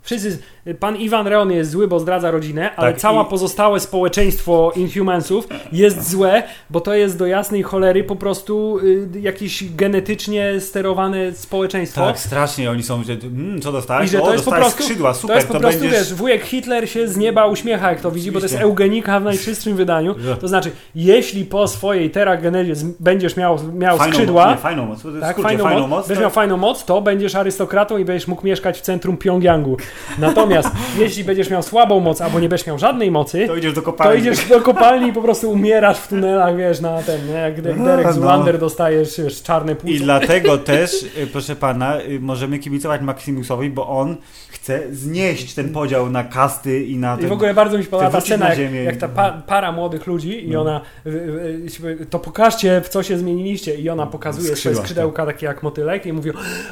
Wszyscy, pan Iwan Reon jest zły, bo zdradza rodzinę, ale Tak, całe i- pozostałe społeczeństwo Inhumansów jest złe, bo to jest do jasnej cholery po prostu y, jakieś genetycznie sterowane społeczeństwo. Tak, strasznie oni są, że mm, co dostałeś? I że o, to jest po prostu, skrzydła, super, to jest po prostu, będziesz... wiesz, wujek Hitler się z nieba uśmiecha, jak to widzi, bo to jest eugenika w najczystszym wydaniu. To znaczy, jeśli po swojej teragenezie będziesz miał, miał Fajną skrzydła, moc, nie, fajną moc, to tak, skrócie, fajną, fajną moc, moc, będziesz to- miał fajną moc, to będziesz arystokratą i będziesz mógł mieszkać w centrum Pjongjangu. Natomiast jeśli będziesz miał słabą moc, albo nie będziesz miał żadnej mocy, to idziesz do to kopalni. idziesz do kopalni i po prostu umierasz w tunelach, wiesz, na ten, nie? jak jak Derek no. Zulander dostajesz wiesz, czarne płuco. I dlatego też, y, proszę pana, y, możemy kibicować Maximusowi, bo on chce znieść ten podział na kasty i na I ten... w ogóle bardzo mi się podoba ta scena, na jak, jak ta pa, para młodych ludzi i No. ona y, to pokażcie w co się zmieniliście i ona pokazuje swoje skrzydełka takie jak motylek i mówi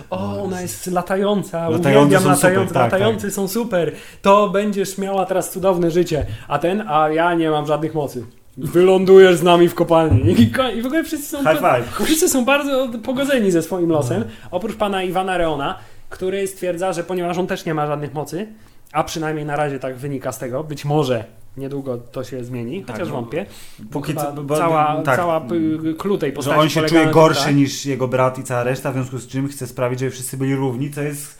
o ona jest latająca, Latające uwielbiam latające, super, tak, latający są super, to będziesz miała teraz cudowne życie, a ten, a ja nie mam żadnych mocy. Wylądujesz z nami w kopalni. I, w ogóle wszyscy są, High five. wszyscy są bardzo pogodzeni ze swoim losem, oprócz pana Iwana Reona, który stwierdza, że ponieważ on też nie ma żadnych mocy, a przynajmniej na razie tak wynika z tego, być może niedługo to się zmieni, Tak, chociaż no. wątpię. Póki co, bo- cała, tak. cała y, clue tej że postaci on się czuje gorszy tak? niż jego brat i cała reszta, w związku z czym chce sprawić, żeby wszyscy byli równi, co jest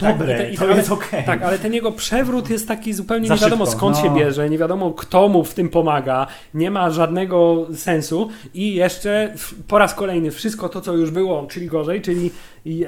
Tak, dobre, i te- i to te- jest okej. Tak, ale ten jego przewrót jest taki zupełnie Za nie wiadomo szybko, skąd no. się bierze, nie wiadomo kto mu w tym pomaga, nie ma żadnego sensu i jeszcze po raz kolejny wszystko to, co już było, czyli gorzej, czyli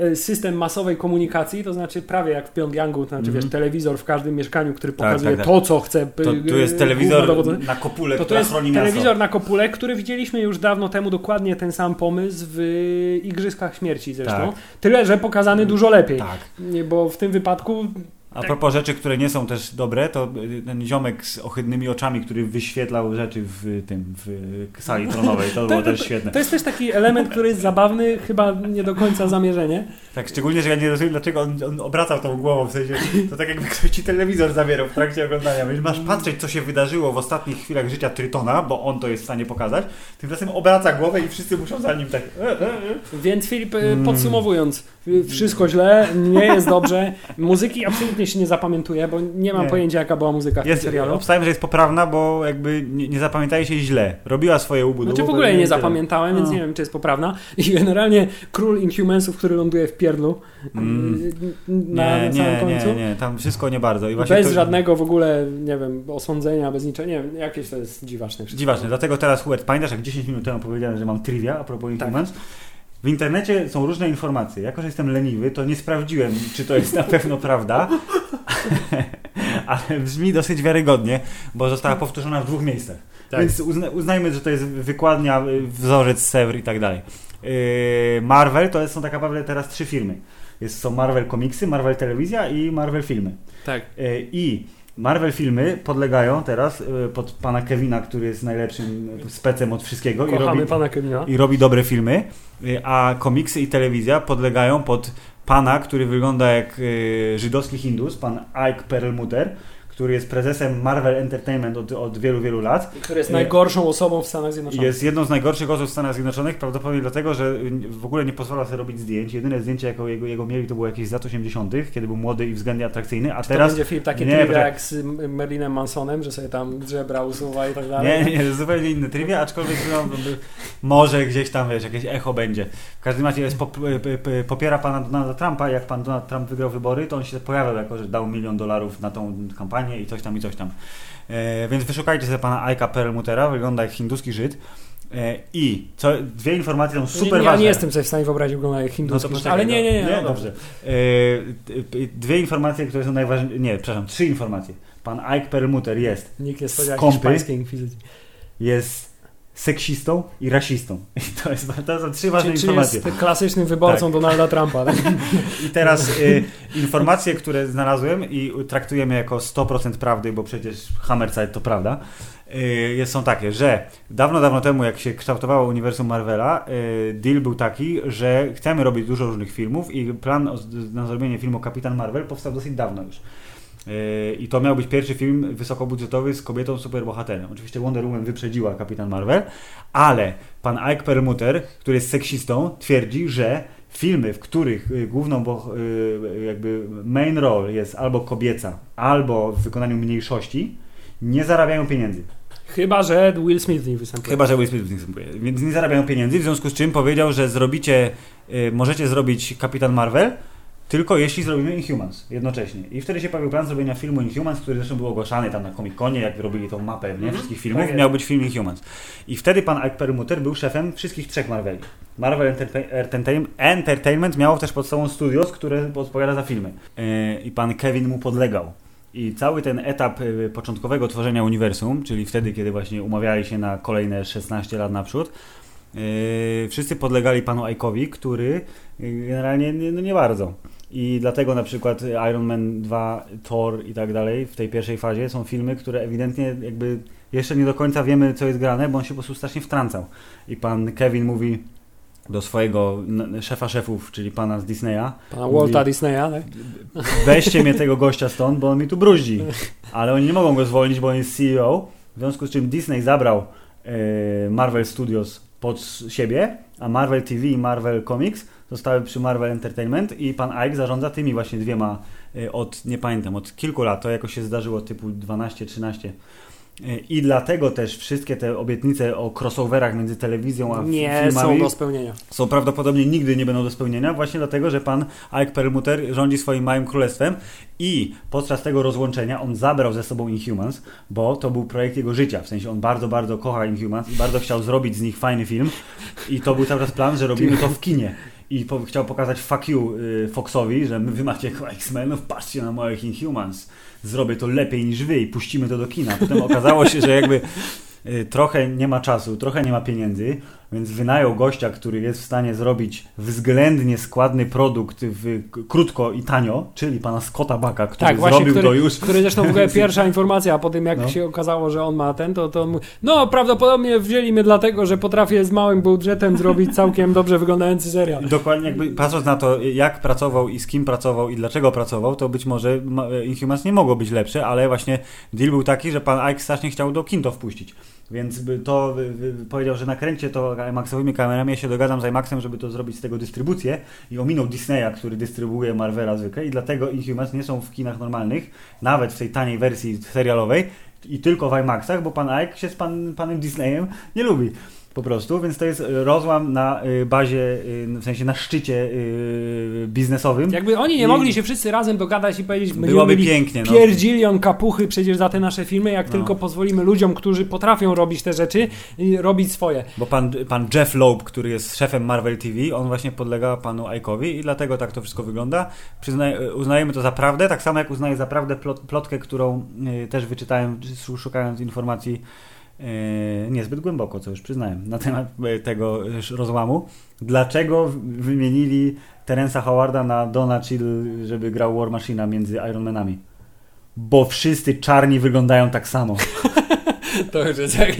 e, system masowej komunikacji, to znaczy prawie jak w Pyongyangu, to znaczy Mhm. wiesz, telewizor w każdym mieszkaniu, który pokazuje tak, tak. to, co chce. To, y, tu jest y, telewizor na kopule, To to jest chroni miasto. telewizor na kopule, który widzieliśmy już dawno temu dokładnie ten sam pomysł w Igrzyskach Śmierci zresztą. Tak. Tyle, że pokazany dużo lepiej. Tak. Nie, Bo w tym wypadku A propos rzeczy, które nie są też dobre, to ten ziomek z ohydnymi oczami, który wyświetlał rzeczy w tym, w sali tronowej, to było też świetne. To jest też taki element, który jest zabawny, chyba nie do końca zamierzenie. Tak, szczególnie, że ja nie rozumiem, dlaczego on, on obracał tą głową, w sensie, to tak jakby ktoś ci telewizor zabierał w trakcie oglądania, więc masz patrzeć, co się wydarzyło w ostatnich chwilach życia Trytona, bo on to jest w stanie pokazać, tymczasem obraca głowę i wszyscy muszą za nim tak... E, e, e. Więc Filip, Mm. podsumowując, wszystko źle, nie jest dobrze. Muzyki absolutnie się nie zapamiętuje, bo nie mam Nie. pojęcia, jaka była muzyka w Jest, tym serialu. obstawiam, że jest poprawna, bo jakby nie, nie zapamiętaje się źle. Robiła swoje ubudu. Znaczy w ogóle nie tyle. zapamiętałem, więc No. nie wiem, czy jest poprawna. I generalnie król Inhumansów, który ląduje w pierdlu Mm. y, na, Nie, samym nie, końcu. nie, nie, tam wszystko nie bardzo. I Bez to, żadnego w ogóle, nie wiem, osądzenia, bez niczego. Nie wiem, jakieś to jest dziwaczne wszystko. Dziwaczne, dlatego teraz Hubert, pamiętasz jak 10 minut temu powiedziałem, że mam trivia a propos Tak. Inhumans? W internecie są różne informacje. Jako, że jestem leniwy, to nie sprawdziłem, czy to jest na pewno prawda, ale brzmi dosyć wiarygodnie, bo została powtórzona w dwóch miejscach. Tak. Więc uzna, uznajmy, że to jest wykładnia, y, wzorzec, Sewr i tak dalej. Yy, Marvel to są tak naprawdę teraz trzy firmy. Jest, są Marvel Komiksy, Marvel Telewizja i Marvel Filmy. Tak. E, I Marvel filmy podlegają teraz e, pod pana Kevina, który jest najlepszym specem od wszystkiego i robi, pana Kevina. i robi dobre filmy, e, a komiksy i telewizja podlegają pod pana, który wygląda jak e, żydowski Hindus, pan Ike Perlmutter, który jest prezesem Marvel Entertainment od, od wielu, wielu lat. Który jest najgorszą osobą w Stanach Zjednoczonych. Jest jedną z najgorszych osób w Stanach Zjednoczonych, prawdopodobnie dlatego, że w ogóle nie pozwala sobie robić zdjęć. Jedyne zdjęcie, jakie jego, jego mieli, to było jakieś z lat 80., kiedy był młody i względnie atrakcyjny, a Czy teraz... to będzie film takie Nie, trivia poczekaj. jak z Merlinem Mansonem, że sobie tam żebra usuwa i tak dalej? Nie, nie, zupełnie inny trivia, aczkolwiek no, może gdzieś tam, wiesz, jakieś echo będzie. W każdym razie jest pop, p- popiera pana Donalda Trumpa, jak pan Donald Trump wygrał wybory, to on się pojawiał jako, że dał milion dolarów na tą kampanię i coś tam i coś tam. E, więc wyszukajcie sobie pana Aika Perlmuttera, wygląda jak hinduski Żyd. E, I co, dwie informacje są super nie, ja ważne. nie jestem sobie w stanie wyobrazić wygląda jak No hinduski, poczekaj, ale nie, nie, nie. nie no dobrze. E, dwie informacje, które są najważniejsze. Nie, przepraszam, trzy informacje. Pan Ike Perlmutter jest Nikt nie spodziewał Skąpy. hiszpańskiej inkwizycji. jest seksistą i rasistą. I to, jest, to są trzy ważne Czy, czy informacje. jest klasycznym wyborcą Donalda Trumpa. Tak? I teraz y, informacje, które znalazłem i traktujemy jako 100% prawdy, bo przecież Hammerside to prawda, y, są takie, że dawno, dawno temu, jak się kształtowało uniwersum Marvela, y, deal był taki, że chcemy robić dużo różnych filmów i plan o, na zrobienie filmu Kapitan Marvel powstał dosyć dawno już. Y, I to miał być pierwszy film wysokobudżetowy z kobietą superbohaterem. Oczywiście Wonder Woman wyprzedziła Kapitan Marvel, ale pan Ike Perlmutter, który jest seksistą, twierdzi, że filmy, w których y, główną bo, y, jakby main role jest albo kobieca, albo w wykonaniu mniejszości, nie zarabiają pieniędzy. Chyba, że Will Smith w nich występuje. Chyba, że Will Smith w nich występuje. Więc nie zarabiają pieniędzy, w związku z czym powiedział, że zrobicie, y, możecie zrobić Kapitan Marvel, tylko jeśli zrobimy Inhumans jednocześnie. I wtedy się pojawił plan zrobienia filmu Inhumans, który zresztą był ogłaszany tam na Comic-Conie, jak robili tą mapę nie, wszystkich filmów, Tak miał być film Inhumans. I wtedy pan Ike Perlmutter był szefem wszystkich trzech Marveli. Marvel Entertain- Entertain- Entertainment miało też pod sobą studios, które odpowiada za filmy. Yy, I pan Kevin mu podlegał. I cały ten etap y, początkowego tworzenia uniwersum, czyli wtedy, kiedy właśnie umawiali się na kolejne 16 lat naprzód, yy, wszyscy podlegali panu Ike'owi, który yy, generalnie nie, no nie bardzo. I dlatego na przykład Iron Man 2, Thor i tak dalej w tej pierwszej fazie są filmy, które ewidentnie jakby jeszcze nie do końca wiemy, co jest grane, bo on się po prostu strasznie wtrącał. I pan Kevin mówi do swojego szefa szefów, czyli pana z Disneya, Pana mówi, Walta Disneya, tak? weźcie mnie tego gościa stąd, bo on mi tu bruździ. Ale oni nie mogą go zwolnić, bo on jest CEO, w związku z czym Disney zabrał e, Marvel Studios pod siebie, a Marvel TV i Marvel Comics zostały przy Marvel Entertainment i pan Ike zarządza tymi właśnie dwiema e, od, nie pamiętam, od kilku lat, to jakoś się zdarzyło typu 12-13. E, I dlatego też wszystkie te obietnice o crossoverach między telewizją a Nie filmami są do spełnienia. są prawdopodobnie nigdy nie będą do spełnienia, właśnie dlatego, że pan Ike Perlmutter rządzi swoim małym królestwem i podczas tego rozłączenia on zabrał ze sobą Inhumans, bo to był projekt jego życia, w sensie on bardzo, bardzo kocha Inhumans i bardzo chciał zrobić z nich fajny film i to był cały czas plan, że robimy to w kinie. I po, chciał pokazać fuck you y, Foxowi, że wy macie X-Menów, patrzcie na moich Inhumans, zrobię to lepiej niż wy i puścimy to do kina. Potem okazało się, że jakby y, trochę nie ma czasu, trochę nie ma pieniędzy, więc wynajął gościa, który jest w stanie zrobić względnie składny produkt w, krótko i tanio, czyli pana Scotta Backa, który Tak, właśnie, zrobił który, to już. który zresztą w ogóle pierwsza informacja, a po tym jak No. się okazało, że on ma ten, to, to on mówi, no prawdopodobnie wzięli mnie dlatego, że potrafię z małym budżetem zrobić całkiem dobrze wyglądający serial. Dokładnie, jakby patrząc na to, jak pracował i z kim pracował i dlaczego pracował, to być może ma- Inhumans nie mogło być lepsze, ale właśnie deal był taki, że pan Ike strasznie chciał do kin to wpuścić. Więc to powiedział, że nakręcie to IMAXowymi kamerami. Ja się dogadam z IMAXem, żeby to zrobić z tego dystrybucję i ominął Disneya, który dystrybuuje Marvela zwykle i dlatego Inhumans nie są w kinach normalnych, nawet w tej taniej wersji serialowej i tylko w IMAXach, bo pan Ike się z pan, panem Disneyem nie lubi. Po prostu, więc to jest y, rozłam na y, bazie, y, w sensie na szczycie biznesowym. Jakby oni nie I- mogli się wszyscy razem dogadać i powiedzieć, Byłoby pięknie, no. pierdzilion kapuchy przecież za te nasze filmy, jak No. tylko pozwolimy ludziom, którzy potrafią robić te rzeczy, robić swoje. Bo pan, pan Jeff Loeb, który jest szefem Marvel TV, on właśnie podlega panu Ike'owi i dlatego tak to wszystko wygląda. Przyznaje, uznajemy to za prawdę, tak samo jak uznaję za prawdę plot, plotkę, którą też wyczytałem, sz- szukając informacji niezbyt głęboko, co już przyznałem, na temat y, tego y, rozłamu. Dlaczego wymienili Terensa Howarda na Dona Chill, żeby grał War Machina między Iron Manami? Bo wszyscy czarni wyglądają tak samo. To już jest, jak,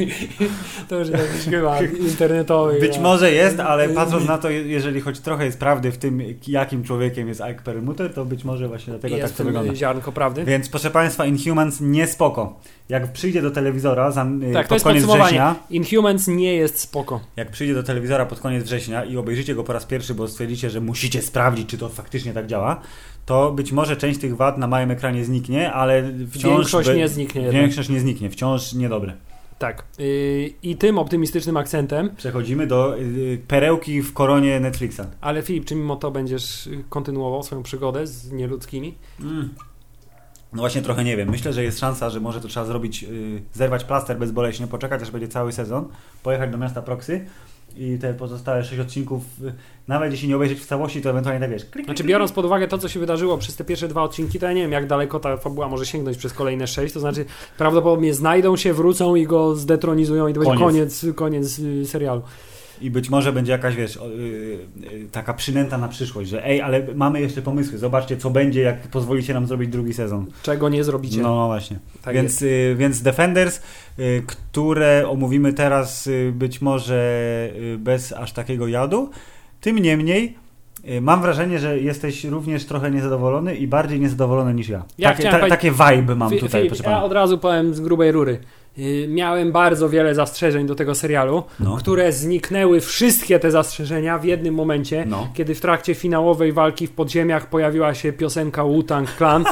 to już jakiś chyba internetowy. Być ja. może jest, ale patrząc na to, je- jeżeli choć trochę jest prawdy w tym, jakim człowiekiem jest Ike Perlmutter, to być może właśnie dlatego jest tak to wygląda. ziarnko prawdy. Więc proszę Państwa, Inhumans nie spoko. Jak przyjdzie do telewizora za, y, Tak, pod koniec września, Inhumans nie jest spoko. jak przyjdzie do telewizora pod koniec września i obejrzycie go po raz pierwszy, bo stwierdzicie, że musicie sprawdzić, czy to faktycznie tak działa, to być może część tych wad na małym ekranie zniknie, ale wciąż... Większość be- nie zniknie jednak. Większość nie zniknie, wciąż niedobre. Tak. Yy, I tym optymistycznym akcentem, Przechodzimy do y, perełki w koronie Netflixa. ale Filip, czy mimo to będziesz y, kontynuował swoją przygodę z nieludzkimi? Mm. No właśnie trochę nie wiem. Myślę, że jest szansa, że może to trzeba zrobić, yy, zerwać plaster bezboleśnie, poczekać aż będzie cały sezon, pojechać do miasta Proxy i te pozostałe sześć odcinków, y, nawet jeśli nie obejrzeć w całości, to ewentualnie tak wiesz. Klik, klik, Znaczy, biorąc pod uwagę to, co się wydarzyło przez te pierwsze dwa odcinki, to ja nie wiem, jak daleko ta fabuła może sięgnąć przez kolejne sześć. To znaczy, prawdopodobnie znajdą się, wrócą i go zdetronizują i to będzie Koniec. koniec, koniec y, serialu. I być może będzie jakaś, wiesz, yy, yy, taka przynęta na przyszłość, że ej, ale mamy jeszcze pomysły, zobaczcie co będzie, jak pozwolicie nam zrobić drugi sezon. Czego nie zrobicie. No, właśnie. tak więc, jest. y, więc Defenders, y, które omówimy teraz y, być może y, bez aż takiego jadu. Tym niemniej y, mam wrażenie, że jesteś również trochę niezadowolony i bardziej niezadowolony niż ja. Ja takie, chciałem takie vibe mam Fi- tutaj, Filip, proszę ja od razu powiem z grubej rury. Yy, Miałem bardzo wiele zastrzeżeń do tego serialu, No. które zniknęły wszystkie te zastrzeżenia w jednym momencie, No. kiedy w trakcie finałowej walki w podziemiach pojawiła się piosenka Wu-Tang Clan.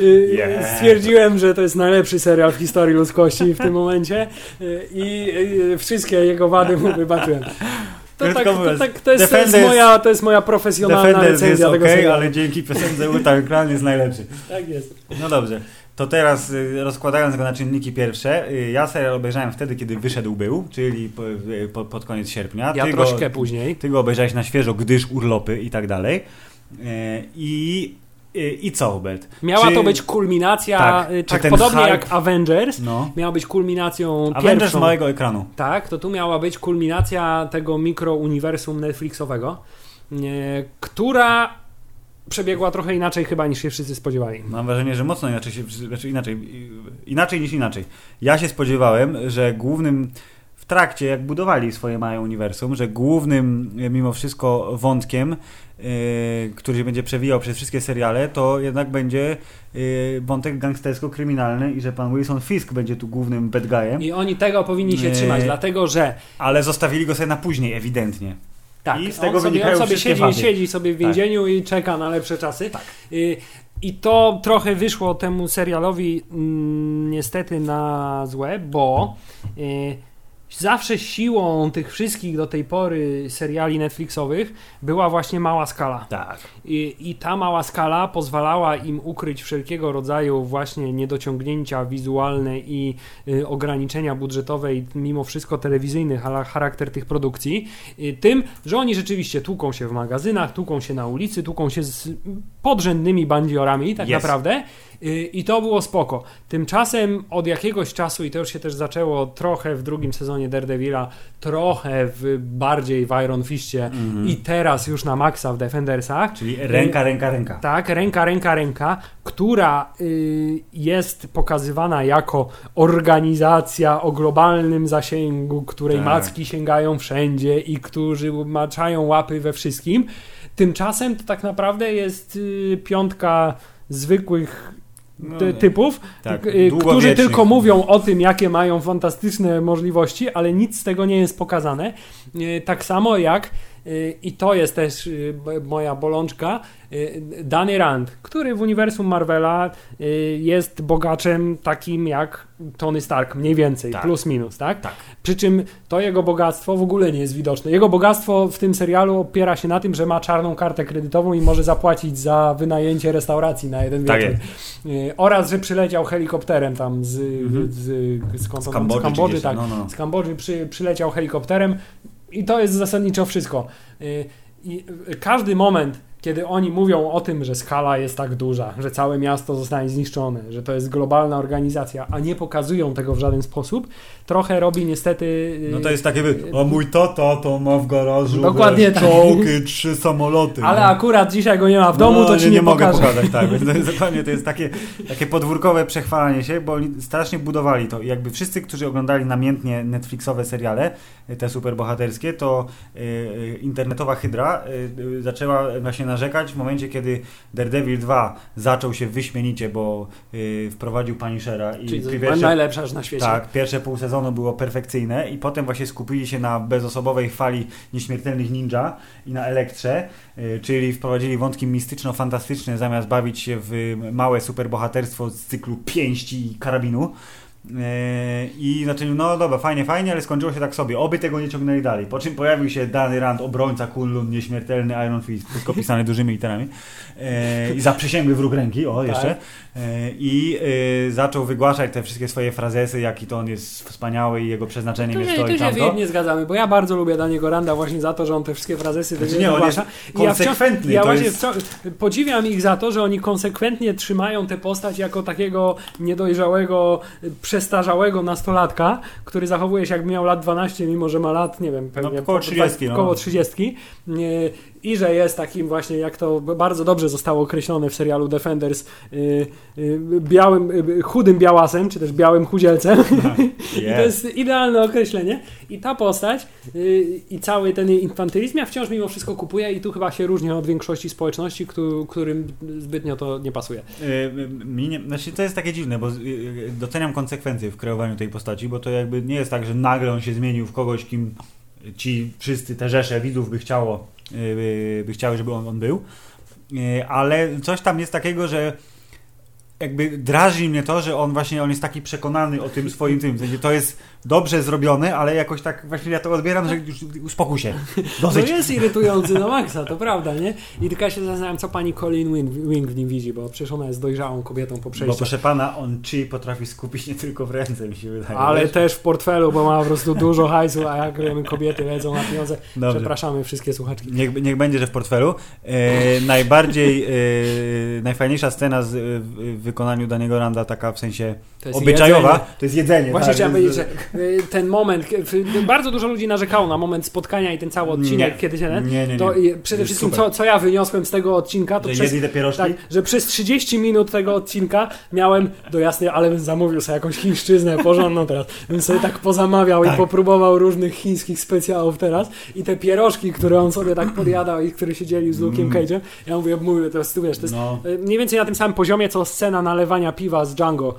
Yy, Yeah. Stwierdziłem, że to jest najlepszy serial w historii ludzkości w tym momencie i wszystkie jego wady mu wybaczyłem. To, tak, to, tak, to, jest, to, jest moja, to jest moja profesjonalna Defenders jest recenzja ok, tego serialu. ale dzięki piosence Wu-Tang Clan jest najlepszy. Tak jest. No dobrze. To teraz y, rozkładając go na czynniki pierwsze, y, ja serial obejrzałem wtedy, kiedy wyszedł był, czyli po, y, po, pod koniec sierpnia. Ja Ty troszkę go, później. Ty go obejrzałeś na świeżo, gdyż urlopy i tak dalej. I, i, i co, Hubert? Miała Czy- to być kulminacja, Tak, y, tak podobnie hype- jak Avengers, No. miała być kulminacją Avengers pierwszą. małego ekranu. Tak, to tu miała być kulminacja tego mikrouniwersum Netflixowego, nie, która przebiegła trochę inaczej chyba niż się wszyscy spodziewali. Mam wrażenie, że mocno inaczej się, znaczy inaczej, y, inaczej niż inaczej. Ja się spodziewałem, że głównym trakcie, jak budowali swoje małe uniwersum, że głównym y, mimo wszystko wątkiem, y, który się będzie przewijał przez wszystkie seriale, to jednak będzie y, wątek gangstersko-kryminalny i że pan Wilson Fisk będzie tu głównym bad guyem, I oni tego powinni się trzymać, dlatego że ale zostawili go sobie na później ewidentnie. tak, I z tego on sobie, on sobie siedzi, wady. siedzi sobie w więzieniu i czeka na lepsze czasy. Y, I to trochę wyszło temu serialowi mm, niestety na złe, bo y, zawsze siłą tych wszystkich do tej pory seriali Netflixowych była właśnie mała skala. Tak. I, I ta mała skala pozwalała im ukryć wszelkiego rodzaju właśnie niedociągnięcia wizualne i y, ograniczenia budżetowe i mimo wszystko telewizyjnych ale charakter tych produkcji, y, tym, że oni rzeczywiście tłuką się w magazynach, tłuką się na ulicy, tłuką się z podrzędnymi bandziorami tak Jest. naprawdę I to było spoko. Tymczasem od jakiegoś czasu, i to już się też zaczęło trochę w drugim sezonie Daredevila, trochę w, bardziej w Iron Fistie i teraz już na maksa w Defendersach. Czyli ręka, ręka, ręka. Tak, ręka, ręka, ręka, która y, jest pokazywana jako organizacja o globalnym zasięgu, której Tak. macki sięgają wszędzie i którzy maczają łapy we wszystkim. Tymczasem to tak naprawdę jest y, piątka zwykłych No, ty- typów, tak, y, którzy tylko mówią o tym, jakie mają fantastyczne możliwości, ale nic z tego nie jest pokazane. Y, Tak samo jak, i to jest też y, moja bolączka, y, Danny Rand, który w uniwersum Marvela y, jest bogaczem takim jak Tony Stark, mniej więcej, Tak. plus minus, tak? Tak. Przy czym to jego bogactwo w ogóle nie jest widoczne. Jego bogactwo w tym serialu opiera się na tym, że ma czarną kartę kredytową i może zapłacić za wynajęcie restauracji na jeden Tak wieczór. Y, Oraz, że przyleciał helikopterem tam z, Mhm. z, skąd Z on- Kambodży z Kambodży tak. no, no. Z Kambodży przy, przyleciał helikopterem i to jest zasadniczo wszystko. Y, każdy moment, kiedy oni mówią o tym, że skala jest tak duża, że całe miasto zostanie zniszczone, że to jest globalna organizacja, a nie pokazują tego w żaden sposób, trochę robi niestety. y, No to jest takie, a mój tata to ma w garażu Dokładnie wiesz, tak. czołgi, trzy samoloty. Ale no. akurat dzisiaj go nie ma w domu, no, to ci nie, nie, nie mogę pokazać, tak. Więc to jest dokładnie to jest takie, takie podwórkowe przechwalanie się, bo oni strasznie budowali to. I jakby wszyscy, którzy oglądali namiętnie Netflixowe seriale, y, te superbohaterskie, to y, internetowa hydra y, zaczęła właśnie narzekać w momencie, kiedy Daredevil 2 zaczął się wyśmienicie, bo y, wprowadził Punishera i Czyli pierwsze- najlepsza rzecz na świecie. tak, pierwsze pół sezonu było perfekcyjne i potem właśnie skupili się na bezosobowej fali nieśmiertelnych ninja i na Elektrze, y, czyli wprowadzili wątki mistyczno-fantastyczne zamiast bawić się w małe superbohaterstwo z cyklu pięści i karabinu. Y, I znaczy, no dobra, fajnie, fajnie, ale skończyło się tak sobie. Oby tego nie ciągnęli dalej. Po czym pojawił się Danny Rand, obrońca Kunlun, nieśmiertelny Iron Fist, wszystko pisane dużymi literami. Y, I zaprzysięgły wróg ręki, o jeszcze. Y, I y, zaczął wygłaszać te wszystkie swoje frazesy, jaki to on jest wspaniały i jego przeznaczeniem Tu jest się, to i tu się tamto. nie zgadzamy, bo ja bardzo lubię Daniego Randa właśnie za to, że on te wszystkie frazesy Znaczy nie, on jest wygłasza. I ja wciąż- konsekwentny, Ja właśnie wciąż podziwiam ich za to, że oni konsekwentnie trzymają tę postać jako takiego niedojrzałego, przestarzałego nastolatka, który zachowuje się jakby miał lat 12, mimo że ma lat, nie wiem, pewnie No, koło 30, no. koło 30. I że jest takim właśnie, jak to bardzo dobrze zostało określone w serialu Defenders, y, y, białym, y, chudym białasem, czy też białym chudzielcem. I to jest idealne określenie. I ta postać i cały ten infantylizm ja wciąż mimo wszystko kupuję i tu chyba się różni od większości społeczności, któ- którym zbytnio to nie pasuje. Y, Mi nie, znaczy to jest takie dziwne, bo doceniam konsekwencje w kreowaniu tej postaci, bo to jakby nie jest tak, że nagle on się zmienił w kogoś, kim ci wszyscy, te rzesze widzów by chciało, y, by chciały, żeby on, on był. Y, Ale coś tam jest takiego, że jakby drażni mnie to, że on właśnie on jest taki przekonany o tym swoim tym. W sensie To jest dobrze zrobione, ale jakoś tak właśnie ja to odbieram, że już uspokój się. To Dosyć. jest irytujący na maksa, to prawda, nie? I tylko ja się zastanawiam, co pani Colin Wing, Wing w nim widzi, bo przecież ona jest dojrzałą kobietą po Bo przejściu. proszę pana, on chi potrafi skupić nie tylko w ręce, mi się wydaje. Ale wiesz? też w portfelu, bo ma po prostu dużo hajsu, a jak wiemy, kobiety ledzą na pieniądze. Dobrze. Przepraszamy wszystkie słuchaczki. Niech, niech będzie, że w portfelu. E, najbardziej, e, najfajniejsza scena z, w wykonaniu Daniego Randa, taka w sensie To obyczajowa, jedzenie. to jest jedzenie. Właśnie tak, chciałem powiedzieć, że ten moment, bardzo dużo ludzi narzekało na moment spotkania i ten cały odcinek, Nie. kiedy się... Nie, nie, nie. To i przede wszystkim, co, co ja wyniosłem z tego odcinka, to Że przez, te pierożki? tak, że przez 30 minut tego odcinka miałem do jasnej, ale bym zamówił sobie jakąś chińszczyznę porządną teraz. Bym sobie tak pozamawiał i Tak. popróbował różnych chińskich specjałów teraz i te pierożki, które on sobie tak podjadał i które się dzielił z Luke'em Cage'em, ja mówię, mówię, to jest, tu wiesz, to jest Mm. No. y, mniej więcej na tym samym poziomie, co scena nalewania piwa z Django.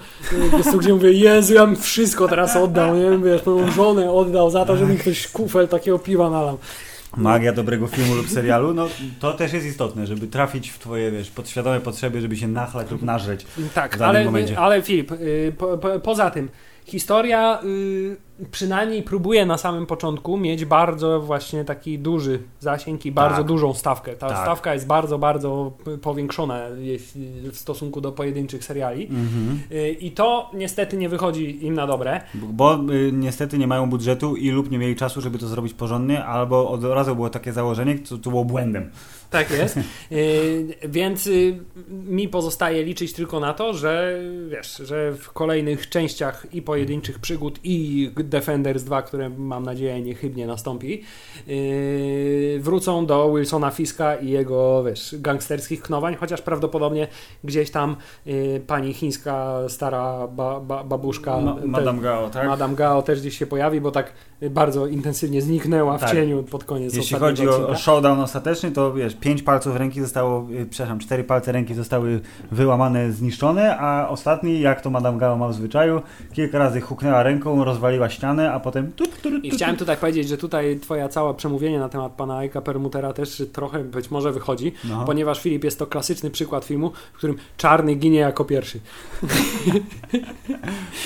Y, Jest to, gdzie mówię, Jezu, ja bym wszystko teraz oddał, nie wiem, wiesz, moją żonę oddał za to, żeby mi ktoś kufel takiego piwa nalał. Magia dobrego filmu lub serialu, no to też jest istotne, żeby trafić w twoje, wiesz, podświadome potrzeby, żeby się nachlać lub nażreć. w Tak, danym ale, momencie. ale Filip, y, po, po, poza tym, historia y, przynajmniej próbuje na samym początku mieć bardzo właśnie taki duży zasięg i bardzo Tak. dużą stawkę. Ta Tak. stawka jest bardzo, bardzo powiększona w stosunku do pojedynczych seriali. Mhm. Y, I to niestety nie wychodzi im na dobre. Bo y, niestety nie mają budżetu i lub nie mieli czasu, żeby to zrobić porządnie, albo od razu było takie założenie, co, co było błędem. Tak jest. Y, Więc y, mi pozostaje liczyć tylko na to, że wiesz, że w kolejnych częściach i pojedynczych przygód i Defenders 2, które mam nadzieję niechybnie nastąpi, y, wrócą do Wilsona Fiska i jego, wiesz, gangsterskich knowań, chociaż prawdopodobnie gdzieś tam pani chińska stara ba, ba, babuszka Ma, Madame Gao, tak? Madame Gao też gdzieś się pojawi, bo tak bardzo intensywnie zniknęła w Tak. cieniu pod koniec Jeśli chodzi o, o showdown ostateczny, to wiesz, pięć palców ręki zostało, y, przepraszam, cztery palce ręki zostały wyłamane, zniszczone, a ostatni, jak to Madame Gao ma w zwyczaju, kilka razy huknęła ręką, rozwaliła ścianę, a potem... Tut, tut, tut, I chciałem tutaj powiedzieć, że tutaj twoja cała przemówienie na temat pana Ejka Permutera też trochę być może wychodzi, No. ponieważ Filip jest to klasyczny przykład filmu, w którym czarny ginie jako pierwszy.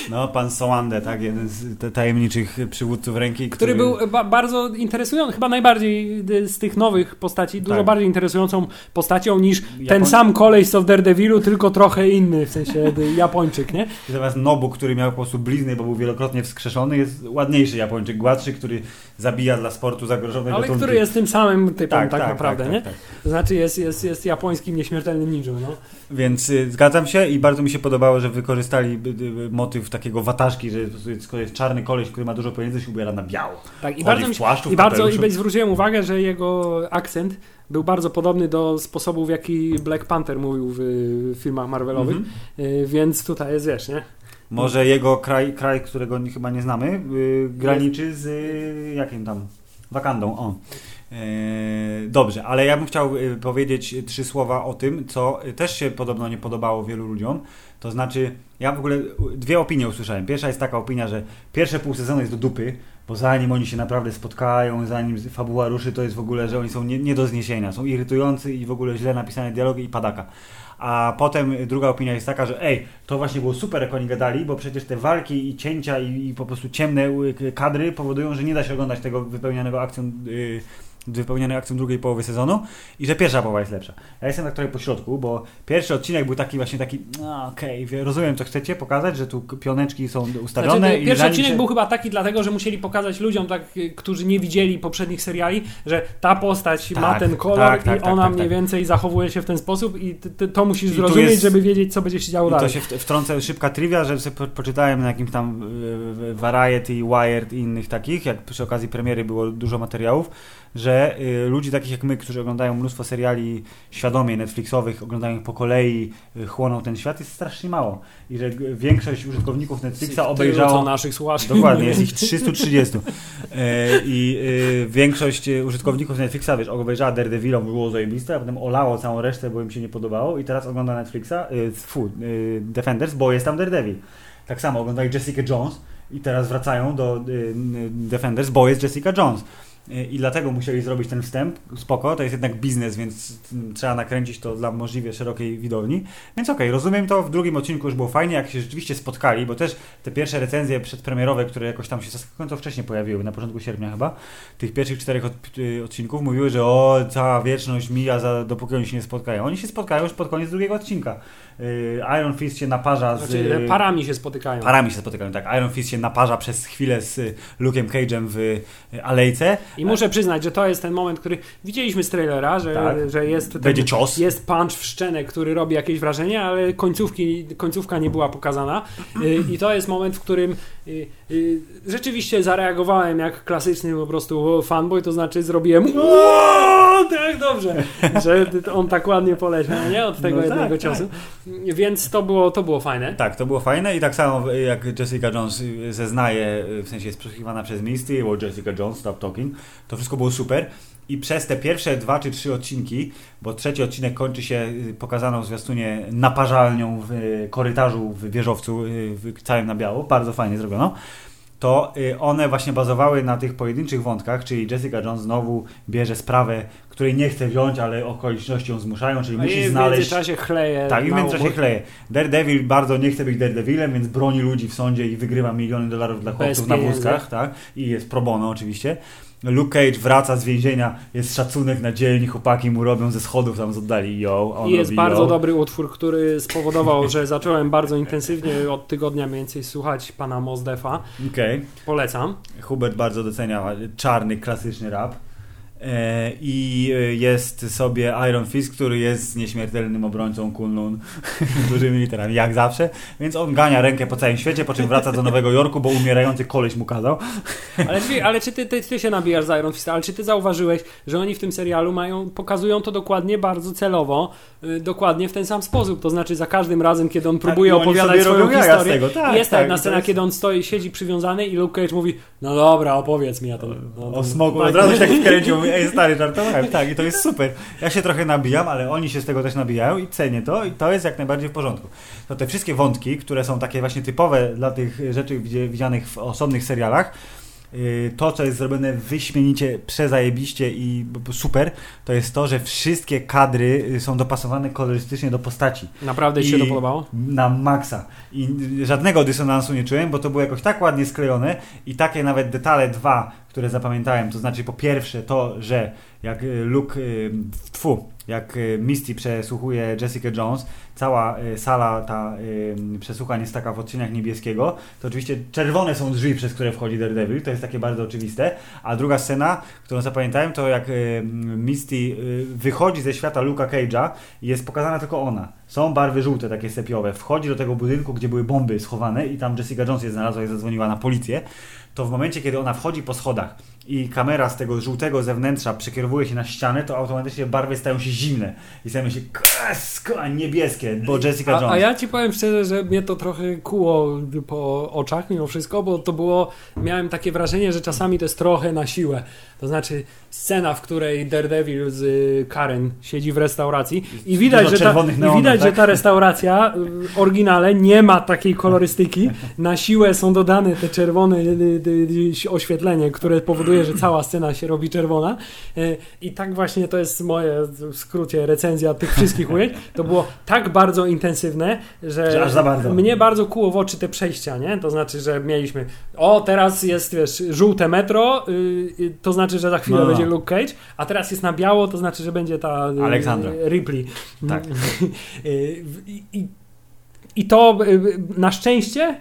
No, pan Sołande, tak, jeden z tajemniczych przywódców ręki, Który był ba bardzo interesujący, chyba najbardziej y, z tych nowych postaci, dużo Tak. bardziej interesującą postacią niż ten Japoń- sam kolej z Daredevilu, tylko trochę inny, w sensie y, Japończyk, nie? Zamiast Nobu, który miał po prostu blizny, bo był wielokrotnie wskrzeszony, jest ładniejszy Japończyk, gładszy, który zabija dla sportu zagrożone Ale gatunki. który jest tym samym typem tak, tak, tak, naprawdę, tak, nie? tak, znaczy jest, jest, jest japońskim nieśmiertelnym ninją, no. Więc y, zgadzam się i bardzo mi się podobało, że wykorzystali y, y, motyw takiego wataszki, że skoro jest czarny koleś, który ma dużo pieniędzy, się ubiera na biało. Tak, i Chodzi bardzo, w mi płaszczu, w i bardzo i zwróciłem uwagę, że jego akcent był bardzo podobny do sposobu, w jaki Black Panther mówił w y, filmach Marvelowych, Mhm. y, więc tutaj jest, wiesz, nie? Może jego kraj, kraj którego chyba nie znamy, y, graniczy z y, jakim tam? Wakandą, o. E, Dobrze, ale ja bym chciał y, powiedzieć trzy słowa o tym, co też się podobno nie podobało wielu ludziom. To znaczy, ja w ogóle dwie opinie usłyszałem. Pierwsza jest taka opinia, że pierwsze pół sezonu jest do dupy, bo zanim oni się naprawdę spotkają, zanim fabuła ruszy, to jest w ogóle, że oni są nie, nie do zniesienia, są irytujący i w ogóle źle napisane dialogi i padaka. A potem druga opinia jest taka, że ej, to właśnie było super, jak oni gadali, bo przecież te walki i cięcia i, i po prostu ciemne y, kadry powodują, że nie da się oglądać tego wypełnionego akcją, y, wypełnionej akcją drugiej połowy sezonu i że pierwsza połowa jest lepsza. Ja jestem tak trochę po środku, bo pierwszy odcinek był taki właśnie taki, no okej, wie- rozumiem co chcecie pokazać, że tu pioneczki są ustawione Znaczy, i pierwszy odcinek się... był chyba taki dlatego, że musieli pokazać ludziom, tak, y, którzy nie widzieli poprzednich seriali, że ta postać ma Tak, ten kolor tak, tak, i tak, ona tak, mniej tak. więcej zachowuje się w ten sposób i ty, ty, to musisz I zrozumieć, jest- żeby wiedzieć, co będzie się działo I to dalej. się w- wtrącę szybka trivia, że sobie po, poczytałem na jakimś tam y, Variety, Wired i innych takich, jak przy okazji premiery było dużo materiałów, że y, ludzi takich jak my, którzy oglądają mnóstwo seriali świadomie Netflixowych, oglądają ich po kolei, y, chłoną ten świat, jest strasznie mało. I że większość użytkowników Netflixa obejrzało... naszych słuchaczy. Dokładnie, jest ich 330. E, I y, większość użytkowników Netflixa, wiesz, obejrzała Daredevila, było zajebiste, a potem olało całą resztę, bo im się nie podobało i teraz ogląda Netflixa, fu, Defenders, bo jest tam Daredevil. Tak samo oglądali Jessica Jones i teraz wracają do y, Defenders, bo jest Jessica Jones. Y, I dlatego musieli zrobić ten wstęp. Spoko, to jest jednak biznes, więc trzeba nakręcić to dla możliwie szerokiej widowni. Więc okej, rozumiem to. W drugim odcinku już było fajnie, jak się rzeczywiście spotkali, bo też te pierwsze recenzje przedpremierowe, które jakoś tam się zaskakująco wcześnie pojawiły, na początku sierpnia chyba, tych pierwszych czterech od, y, odcinków mówiły, że o, cała wieczność mija, za, dopóki oni się nie spotkają. Oni się spotkają już pod koniec drugiego odcinka. Y, Iron Fist się naparza z... Znaczy, parami się spotykają. Parami się spotykają, tak. Iron Fist się naparza przez chwilę z y, Luke'em Cage'em w y, alejce. I muszę przyznać, że to jest ten moment, który widzieliśmy z trailera, że, Tak. że jest ten, Będzie cios. jest punch w szczenę, który robi jakieś wrażenie, ale końcówki, końcówka nie była pokazana. Y, I to jest moment, w którym y, y, rzeczywiście zareagowałem jak klasyczny po prostu fanboy, to znaczy zrobiłem "Ło, tak dobrze, że on tak ładnie poleciał, nie? Od tego No tak, jednego ciosu. Więc to było, to było fajne. Tak, to było fajne i tak samo jak Jessica Jones zeznaje, w sensie jest przesłuchiwana przez Misty, o Jessica Jones, stop talking, to wszystko było super. I przez te pierwsze dwa czy trzy odcinki, bo trzeci odcinek kończy się y, pokazaną w zwiastunie naparzalnią w y, korytarzu w wieżowcu, y, w całym na biało, bardzo fajnie zrobiono, to y, one właśnie bazowały na tych pojedynczych wątkach, czyli Jessica Jones znowu bierze sprawę, której nie chce wziąć, ale okoliczności ją zmuszają, czyli No musi i w znaleźć... międzyczasie chleje. Tak, i w międzyczasie obok. chleje. Daredevil bardzo nie chce być Daredevilem, więc broni ludzi w sądzie i wygrywa miliony dolarów dla chłopców na wózkach, tak? I jest pro bono oczywiście. Luke Cage wraca z więzienia, jest szacunek na dzielni, chłopaki mu robią ze schodów tam z oddali yo, I jest bardzo yo. dobry utwór, który spowodował, że zacząłem bardzo intensywnie od tygodnia mniej więcej słuchać pana Mozdefa. Okej. Polecam. Hubert bardzo docenia czarny, klasyczny rap. E, I e, jest sobie Iron Fist, który jest nieśmiertelnym obrońcą Kunlun dużymi literami, jak zawsze. Więc on gania rękę po całym świecie, po czym wraca do Nowego Jorku, bo umierający koleś mu kazał. Ale, czy, ale czy ty, ty, ty się nabijasz za Iron Fista, ale czy ty zauważyłeś, że oni w tym serialu mają, pokazują to dokładnie, bardzo celowo, y, dokładnie w ten sam sposób, to znaczy za każdym razem, kiedy on próbuje i oni opowiadać swoją z historię, tego, tak, jest ta tak, jedna scena, jest- kiedy on stoi, siedzi przywiązany i Luke Cage mówi, no dobra, opowiedz mi, ja to... No, O smoku, od razu się tak wkręcił, ej stary, żartowałem, tak, i to jest super. Ja się trochę nabijam, ale oni się z tego też nabijają i cenię to i to jest jak najbardziej w porządku. To te wszystkie wątki, które są takie właśnie typowe dla tych rzeczy widzianych w osobnych serialach, to, co jest zrobione wyśmienicie, przezajebiście i super, to jest to, że wszystkie kadry y, są dopasowane kolorystycznie do postaci. Naprawdę ci się I to podobało? Na maksa. I żadnego dysonansu nie czułem, bo to było jakoś tak ładnie sklejone i takie nawet detale dwa, które zapamiętałem, to znaczy po pierwsze to, że jak y, Luke, y, tfu, jak y, Misty przesłuchuje Jessica Jones, cała sala ta przesłuchań jest taka w odcieniach niebieskiego, to oczywiście czerwone są drzwi, przez które wchodzi Daredevil, to jest takie bardzo oczywiste, a druga scena, którą zapamiętałem, to jak Misty wychodzi ze świata Luka Cage'a i jest pokazana tylko ona. Są barwy żółte, takie sepiowe. Wchodzi do tego budynku, gdzie były bomby schowane i tam Jessica Jones je znalazła i zadzwoniła na policję. To w momencie, kiedy ona wchodzi po schodach i kamera z tego żółtego zewnętrza przekierowuje się na ścianę, to automatycznie barwy stają się zimne. I stają się niebieskie, bo Jessica Jones. A, a ja ci powiem szczerze, że mnie to trochę kuło po oczach mimo wszystko, bo to było, miałem takie wrażenie, że czasami to jest trochę na siłę. To znaczy scena, w której Daredevil z y, Karen siedzi w restauracji i widać, że ta, czerwonych i neonów, widać tak? że ta restauracja y, w oryginale nie ma takiej kolorystyki. Na siłę są dodane te czerwone y, oświetlenie, które powoduje, że cała scena się robi czerwona. Y, I tak właśnie to jest moje, w skrócie, recenzja tych wszystkich ujęć. To było tak bardzo intensywne, że, Że aż za bardzo. mnie bardzo kuło w oczy te przejścia, nie? To znaczy, że mieliśmy o, teraz jest, wiesz, żółte metro, y, y, to znaczy, że za chwilę No, no. będzie Luke Cage, a teraz jest na biało, to znaczy, że będzie ta y, Aleksandra. Ripley. Tak. I, i, I to na szczęście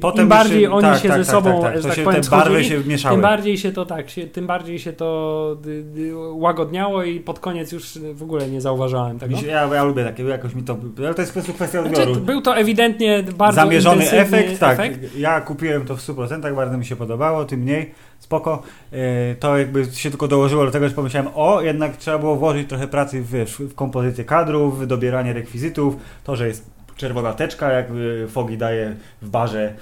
Potem im bardziej już oni tak, się tak, ze tak, sobą, tak, tak. tak się, powiem, barwy się mieszały. tym bardziej się to tak, się, tym bardziej się to y, y, łagodniało i pod koniec już w ogóle nie zauważałem tego. Się- Ja, ja lubię takie, jakoś mi to... Ale to jest po prostu kwestia Znaczy, odbioru. był to ewidentnie bardzo Zamierzony efekt, tak. efekt. Ja kupiłem to w 100%, bardzo mi się podobało, tym mniej, spoko. To jakby się tylko dołożyło do tego, że pomyślałem, o, jednak trzeba było włożyć trochę pracy w, w kompozycję kadrów, w dobieranie rekwizytów, to, że jest czerwona teczka, jak Fogi daje w barze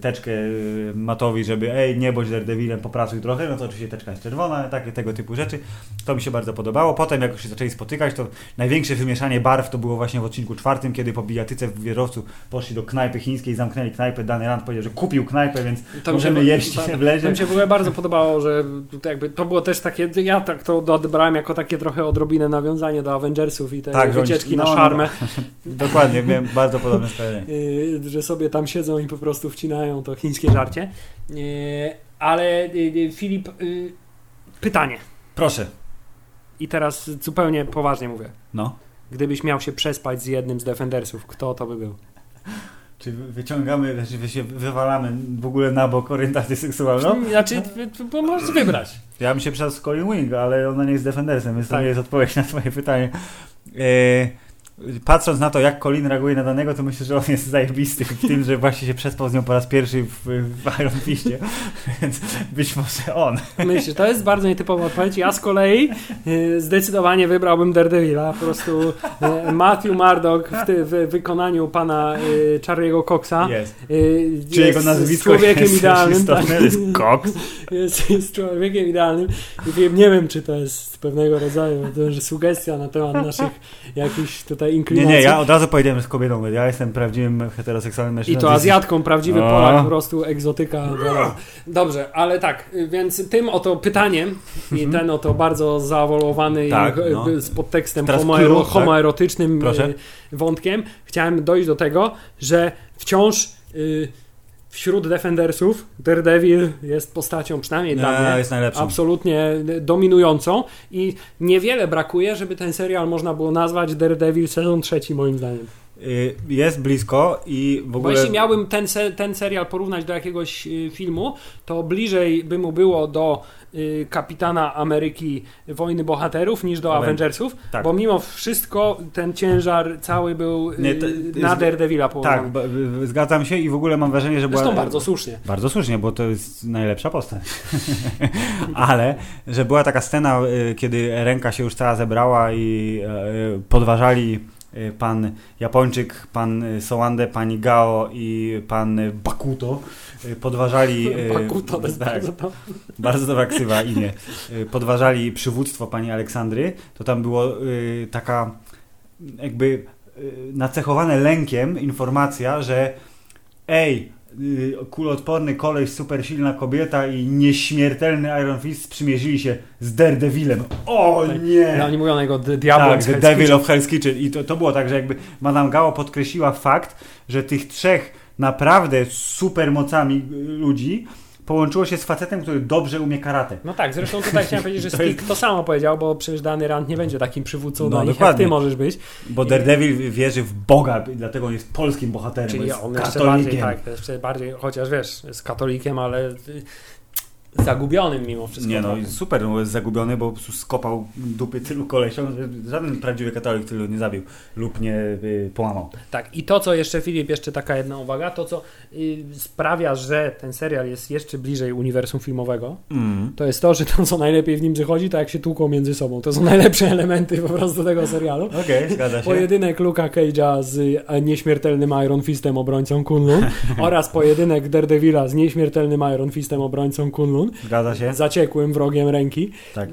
teczkę y, Matowi, żeby ej, nie bądź Daredevilem, popracuj trochę, no to oczywiście teczka jest czerwona, takie tego typu rzeczy. To mi się bardzo podobało. Potem jak już się zaczęli spotykać, to największe wymieszanie barw to było właśnie w odcinku czwartym, kiedy po bijatyce w wieżowcu poszli do knajpy chińskiej, zamknęli knajpę, Dany Rand powiedział, że kupił knajpę, więc mi się- możemy jeść w lezie. To mi się w ogóle bardzo podobało, że to jakby to było też takie, ja tak to odebrałem jako takie trochę odrobinę nawiązanie do Avengersów i te Tak, wycieczki no, na no, szarmę, Dokładnie, miałem bardzo podobne yy, że sobie tam siedzą i po prostu wcinają to chińskie żarcie. Yy, ale yy, Filip, yy, pytanie. Proszę. I teraz zupełnie poważnie mówię. No. Gdybyś miał się przespać z jednym z Defendersów, kto to by był? Czy wyciągamy, znaczy wy się wywalamy w ogóle na bok orientację seksualną? Znaczy, bo możesz wybrać. Ja bym się przydał z Colin Wing, ale ona nie jest defendersem, więc to Tak. nie jest odpowiedź na twoje pytanie. E, patrząc na to, jak Colin reaguje na danego, to myślę, że on jest zajebisty w tym, że właśnie się przespał z nią po raz pierwszy w, w Iron Fistie, więc być może on. Myślę, to jest bardzo nietypowa odpowiedź. Ja z kolei y, zdecydowanie wybrałbym Daredevila. Po prostu y, Matthew Murdock w, ty, w wykonaniu pana y, Charlie'ego Coxa Jest. y, Czy jest jego nazwisko człowiekiem jest idealnym. istotne? tak. Jest Cox. Jest, jest człowiekiem idealnym. Wiem, nie wiem, czy to jest pewnego rodzaju to, sugestia na temat naszych jakichś tutaj Nie, inklinacji. nie, ja od razu powiedziałem, z kobietą. Ja jestem prawdziwym heteroseksualnym I mężczyzną. to ty Azjatką, prawdziwy A. Polak, po prostu egzotyka. Dobrze, ale tak, więc tym oto pytaniem i ten oto bardzo zaawolowany Mhm. Tak, i, no. z podtekstem Teraz homoero, tak? homoerotycznym y, wątkiem, chciałem dojść do tego, że wciąż y, wśród Defendersów Daredevil jest postacią, przynajmniej dla Nie, mnie, jest najlepszą. absolutnie dominującą i niewiele brakuje, żeby ten serial można było nazwać Daredevil sezon trzeci moim zdaniem. Y, jest blisko i w Bo ogóle... jeśli miałbym ten, se, ten serial porównać do jakiegoś y, filmu, to bliżej by mu było do y, Kapitana Ameryki Wojny Bohaterów niż do Aven- Avengersów, tak. bo mimo wszystko ten ciężar cały był y, Nie, to- na Daredevila położony. Tak, zgadzam się i w ogóle mam wrażenie, że była... Zresztą bardzo słusznie. Bardzo słusznie, bo to jest najlepsza postać. Ale, że była taka scena, kiedy ręka się już cała zebrała i y, podważali pan Japończyk, pan y, Sołande, pani Gao i pan y, Bakuto. y, Podważali. y, Bakuto, tak, bardzo to. bardzo dobra ksywa imię. Y, Podważali przywództwo pani Aleksandry. To tam było y, taka jakby y, nacechowane lękiem informacja, że ej, y, kuloodporny koleś, super silna kobieta i nieśmiertelny Iron Fist sprzymierzyli się z Daredevilem. O nie! No, oni mówią na niego D- Diablo tak, The Devil of Hell's Kitchen. I to, to było tak, że jakby Madame Gao podkreśliła fakt, że tych trzech naprawdę super mocami y, ludzi połączyło się z facetem, który dobrze umie karate. No tak, zresztą tutaj chciałem powiedzieć, że Stick to samo powiedział, bo przecież dany Rand nie będzie takim przywódcą No, nich, jak ty możesz być. Bo Daredevil wierzy w Boga, dlatego on jest polskim bohaterem, bo Czyli jest on jeszcze bardziej, katolikiem. tak, jeszcze bardziej, chociaż wiesz, jest katolikiem, ale zagubionym mimo wszystko. Nie no, i super, no bo jest zagubiony, bo po prostu skopał dupy tylu kolesiom, że żaden prawdziwy katolik tylu nie zabił lub nie y, połamał. Tak, i to co jeszcze Filip, jeszcze taka jedna uwaga, to co y, sprawia, że ten serial jest jeszcze bliżej uniwersum filmowego, Mm. to jest to, że to co najlepiej w nim wychodzi, to jak się tłuką między sobą. To są najlepsze elementy po prostu tego serialu. Okej, zgadza się. Pojedynek Luka Cage'a z e, nieśmiertelnym Iron Fistem obrońcą Kunlun oraz pojedynek Daredevila z nieśmiertelnym Iron Fistem obrońcą Kunlun, Zgadza się. zaciekłym wrogiem ręki. Tak. E,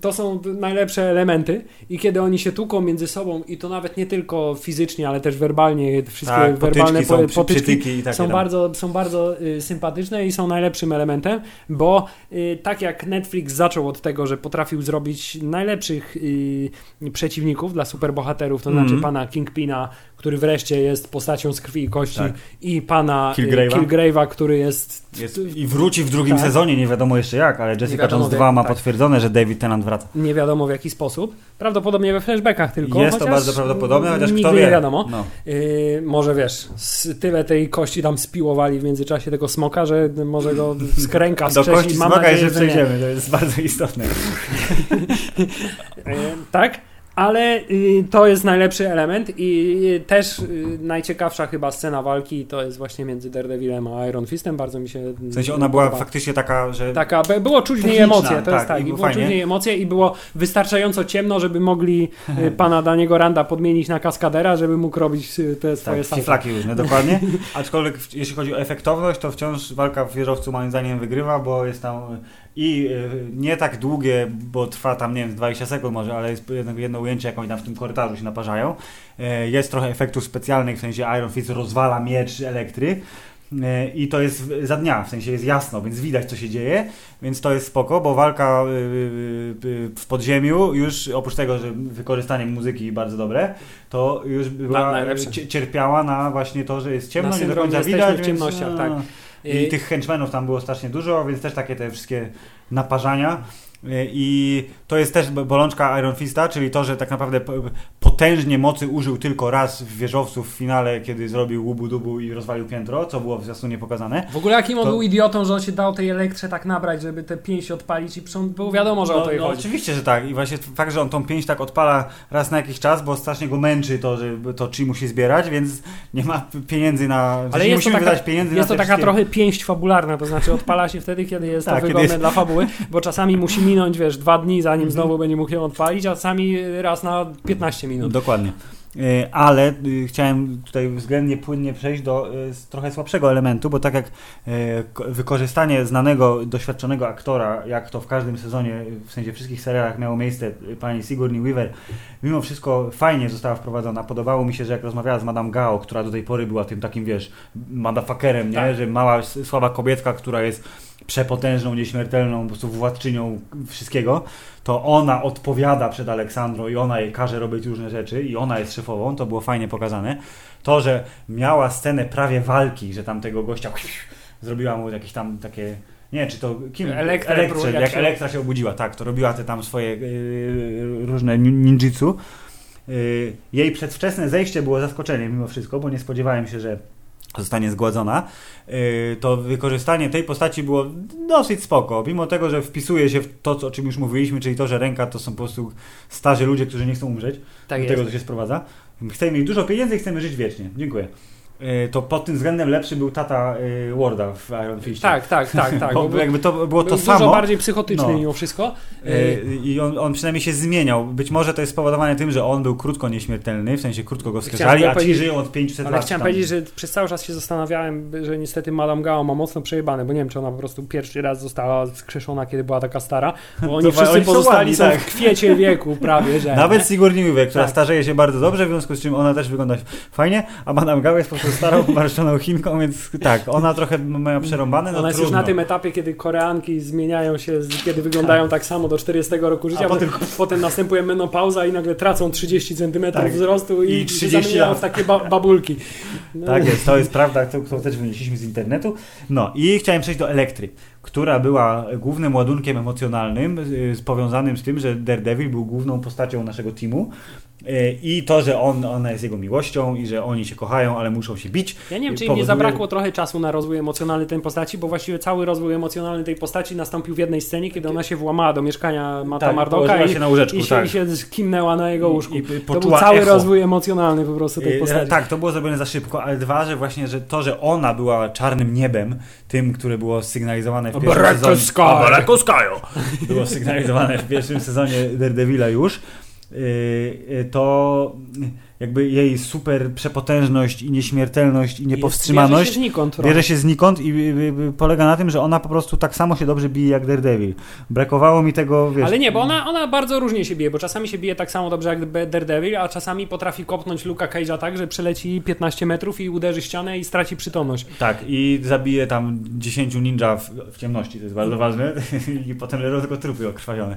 To są najlepsze elementy i kiedy oni się tłuką między sobą i to nawet nie tylko fizycznie, ale też werbalnie, wszystkie Tak, potyczki werbalne są, po- przy- potyczki są bardzo, są bardzo y, sympatyczne i są najlepszym elementem, bo y, tak jak Netflix zaczął od tego, że potrafił zrobić najlepszych y, przeciwników dla superbohaterów, to Mhm. znaczy pana Kingpina, który wreszcie jest postacią z krwi i kości Tak. i pana Killgrave'a. Killgrave'a, który jest, Jest, I wróci w drugim Tak. sezonie, nie wiadomo jeszcze jak, ale Jessica Jones w 2 jak- ma tak. potwierdzone, że David Tennant wraca. nie wiadomo w jaki sposób, prawdopodobnie we flashbackach tylko. jest to bardzo prawdopodobne, chociaż nigdy kto wie. nie wiadomo. No. Yy, może wiesz, tyle tej kości tam spiłowali w międzyczasie tego smoka, że może go z kręka Do kości smoka nadzieję, jeszcze przejdziemy, to jest bardzo istotne. E, tak, ale y, to jest najlepszy element i y, też y, najciekawsza chyba scena walki to jest właśnie między Daredevilem a Iron Fistem, bardzo mi się W sensie ona była podoba. faktycznie taka, że Taka, było czuć w niej emocje, to jest tak, tak, i było czuć w niej emocje i było wystarczająco ciemno, żeby mogli pana Daniego Randa podmienić na kaskadera, żeby mógł robić te swoje tak, flaki różne, dokładnie. Aczkolwiek jeśli chodzi o efektowność, to wciąż walka w wieżowcu moim zdaniem wygrywa, bo jest tam i y, nie tak długie, bo trwa tam, nie wiem, z 20 sekund może, ale jest jedno, jedno ujęcie, jak oni tam w tym korytarzu się naparzają. E, Jest trochę efektów specjalnych, w sensie Iron Fist rozwala miecz elektry. E, I to jest za dnia, w sensie jest jasno, więc widać co się dzieje, więc to jest spoko, bo walka w podziemiu już oprócz tego, że wykorzystanie muzyki bardzo dobre, to już była cierpiała na właśnie to, że jest ciemno, Na nie do końca widać. w więc, ciemnościach, a, tak. I Y, tych henchmenów tam było strasznie dużo, więc też takie te wszystkie naparzania. Y, I to jest też bo- bolączka Iron Fista, czyli to, że tak naprawdę potężnie mocy użył tylko raz w wieżowcu w finale, kiedy zrobił łubu dubu i rozwalił piętro, co było w zwiastunie pokazane. W ogóle jakim on To- był idiotą, że on się dał tej elektrze tak nabrać, żeby te pięść odpalić i było wiadomo, że o No, to jej no, chodzi. oczywiście, że tak. I właśnie fakt, że on tą pięść tak odpala raz na jakiś czas, bo strasznie go męczy to, że to chi musi zbierać, więc nie ma pieniędzy na. Ale jest to, musimy taka, wydać pieniędzy jest to taka wszystkie- trochę pięść fabularna, to znaczy odpala się wtedy, kiedy jest Tak, to wygodne jest- Mhm. dla fabuły, bo czasami musi minąć, wiesz, dwa dni, zanim znowu będzie mógł ją odpalić, a czasami raz na 15 minut. Dokładnie. Y, Ale y, chciałem tutaj względnie płynnie przejść do y, trochę słabszego elementu, bo tak jak ko- wykorzystanie znanego, doświadczonego aktora, jak to w każdym sezonie, w sensie wszystkich serialach miało miejsce, y, pani Sigourney Weaver, mimo wszystko fajnie została wprowadzona. Podobało mi się, że jak rozmawiała z Madame Gao, która do tej pory była tym takim, wiesz, motherfuckerem, nie? Tak. Że mała, słaba kobietka, która jest przepotężną, nieśmiertelną, po prostu władczynią wszystkiego, to ona odpowiada przed Aleksandrą i ona jej każe robić różne rzeczy i ona jest szefową, to było fajnie pokazane. To, że miała scenę prawie walki, że tam tego gościa zrobiła mu jakieś tam takie nie czy to kim? Elektrę, Elektrze, jak się- Elektra się obudziła, tak, to robiła te tam swoje yy, różne nin- ninjitsu. y, jej przedwczesne zejście było zaskoczeniem mimo wszystko, bo nie spodziewałem się, że zostanie zgładzona, y, to wykorzystanie tej postaci było dosyć spoko, mimo tego, że wpisuje się w to, o czym już mówiliśmy, czyli to, że ręka to są po prostu starzy ludzie, którzy nie chcą umrzeć. Tak Do jest. tego to się sprowadza. Chcemy mieć dużo pieniędzy i chcemy żyć wiecznie. Dziękuję. Y, To pod tym względem lepszy był tata y, Warda w Iron Fist. Tak, tak, tak, tak. bo bo jakby to było to był samo. dużo bardziej psychotyczny No. mimo wszystko. Y, I on, on przynajmniej się zmieniał. Być może to jest spowodowane tym, że on był krótko nieśmiertelny, w sensie krótko go wskazali, a ci żyją od 500 Ale lat. chciałem tam. powiedzieć, że przez cały czas się zastanawiałem, że niestety Madame Gao ma mocno przejebane, bo nie wiem, czy ona po prostu pierwszy raz została skrzeszona, kiedy była taka stara, bo oni To wszyscy oni są pozostali ładni, są tak. w kwiecie wieku prawie, że... Nawet Sigourney Weaver, która Tak. starzeje się bardzo dobrze, w związku z czym ona też wygląda fajnie, a Madame Gao jest po prostu starą, marszczoną Chinką, więc tak, ona trochę ma przerąbane, no Ona jest już trudno. na tym etapie, kiedy Koreanki zmieniają się, kiedy wyglądają tak samo do 40 roku życia, potem, potem- następuje menopauza i nagle tracą 30 cm Tak. wzrostu i, I się 30 zamieniają lat. w takie ba babulki. No. Tak jest, to jest prawda, to, to też wynieśliśmy z internetu. No i chciałem przejść do Elektry, która była głównym ładunkiem emocjonalnym y, powiązanym z tym, że Daredevil był główną postacią naszego teamu i to, że on, ona jest jego miłością i że oni się kochają, ale muszą się bić. Ja nie wiem, czy im nie powoduje- zabrakło trochę czasu na rozwój emocjonalny tej postaci, bo właściwie cały rozwój emocjonalny tej postaci nastąpił w jednej scenie, kiedy ona się włamała do mieszkania Mata Tak, Mardoka i, się na łóżeczku, i, się, tak. i się kimnęła na jego łóżku. I- i to był cały echo. rozwój emocjonalny po prostu tej Y, postaci. Tak, to było zrobione za szybko, ale dwa, że właśnie, że to, że ona była czarnym niebem, tym, które było sygnalizowane w pierwszym sezonie. Było sygnalizowane w pierwszym sezonie Daredevila już. Y, y, To jakby jej super przepotężność i nieśmiertelność i Bierze niepowstrzymaność się znikąd bierze się znikąd i y, polega na tym, że ona po prostu tak samo się dobrze bije jak Daredevil. Brakowało mi tego, wiesz... Ale nie, bo ona, ona bardzo różnie się bije, bo czasami się bije tak samo dobrze jak Daredevil, a czasami potrafi kopnąć Luka Cage'a tak, że przeleci 15 metrów i uderzy ścianę i straci przytomność. Tak, i zabije tam 10 ninja w, w ciemności, to jest bardzo ważne. I potem leżą tylko trupy okrwawione.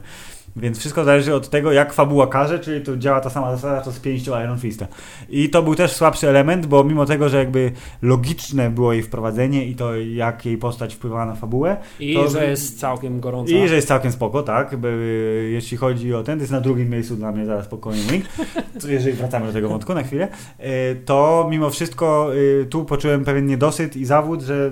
Więc wszystko zależy od tego, jak fabuła każe, czyli to działa ta sama zasada, co z pięścią Iron Fista. I to był też słabszy element, bo mimo tego, że jakby logiczne było jej wprowadzenie i to, jak jej postać wpływała na fabułę, I To- że jest całkiem gorąca. i że jest całkiem spoko, tak, by, jeśli chodzi o ten, to jest na drugim miejscu dla mnie zaraz link, to jeżeli wracamy do tego wątku na chwilę, y, to mimo wszystko y, tu poczułem pewien niedosyt i zawód, że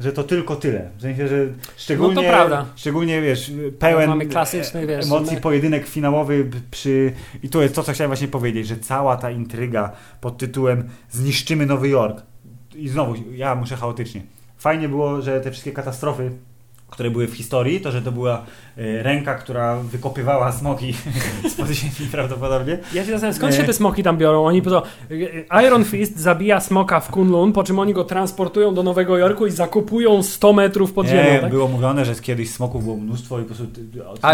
że to tylko tyle. W sensie, że szczególnie, No to prawda. szczególnie wiesz, pełen Mamy klasyczny, wiesz, emocji my- pojedynek finałowy przy... I tu jest to, co chciałem właśnie powiedzieć, że cała ta intryga pod tytułem zniszczymy Nowy Jork. I znowu, ja muszę chaotycznie. Fajnie było, że te wszystkie katastrofy które były w historii, to, że to była e, ręka, która wykopywała smoki spod ziemi prawdopodobnie. Ja się zastanawiam, skąd się te smoki tam biorą? Oni po to, Iron Fist zabija smoka w Kunlun, po czym oni go transportują do Nowego Jorku i zakupują 100 metrów pod ziemią. Nie, Tak? było mówione, że kiedyś smoków było mnóstwo i po prostu...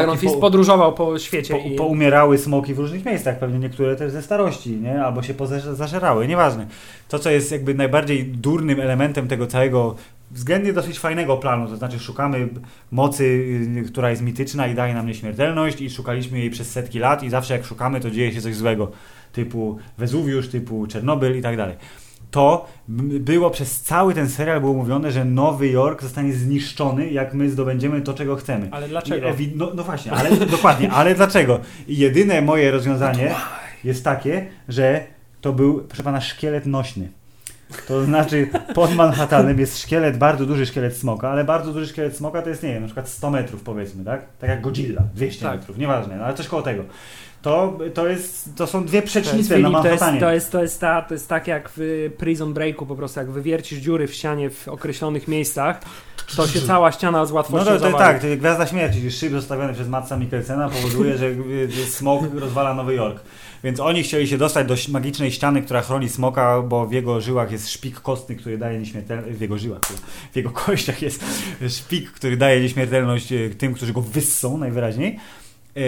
Iron Fist po- podróżował po świecie Po, i... poumierały smoki w różnych miejscach, pewnie niektóre też ze starości, nie? albo się pozażerały, nieważne. To, co jest jakby najbardziej durnym elementem tego całego względnie dosyć fajnego planu, to znaczy szukamy mocy, y, która jest mityczna i daje nam nieśmiertelność i szukaliśmy jej przez setki lat i zawsze jak szukamy, to dzieje się coś złego, typu Wezuwiusz, typu Czernobyl i tak dalej. To było przez cały ten serial było mówione, że Nowy Jork zostanie zniszczony, jak my zdobędziemy to, czego chcemy. Ale I dlaczego? ewi- no, no właśnie, ale dokładnie, ale dlaczego? I jedyne moje rozwiązanie jest takie, że to był, proszę pana, szkielet nośny. To znaczy, pod Manhattanem jest szkielet, bardzo duży szkielet smoka, ale bardzo duży szkielet smoka to jest, nie wiem, na przykład 100 metrów powiedzmy, tak? Tak jak Godzilla, 200 Tak. metrów, nieważne, no, ale coś koło tego. To, to, jest, to są dwie To przecznice na Filip, to, jest, Manhattanie. to, jest, to, jest ta, to jest tak jak w Prison Breaku po prostu, jak wywiercisz dziury w ścianie w określonych miejscach, to się cała ściana z No łatwością to, to zawali. tak, to Gwiazda Śmierci, czyli szyb zostawiony przez Matsa Mikkelsena powoduje, że smok rozwala Nowy Jork. Więc oni chcieli się dostać do magicznej ściany, która chroni smoka, bo w jego żyłach jest szpik kostny, który daje nieśmiertelność. W jego żyłach, w jego kościach jest szpik, który daje nieśmiertelność y, tym, którzy go wyssą najwyraźniej. Yy,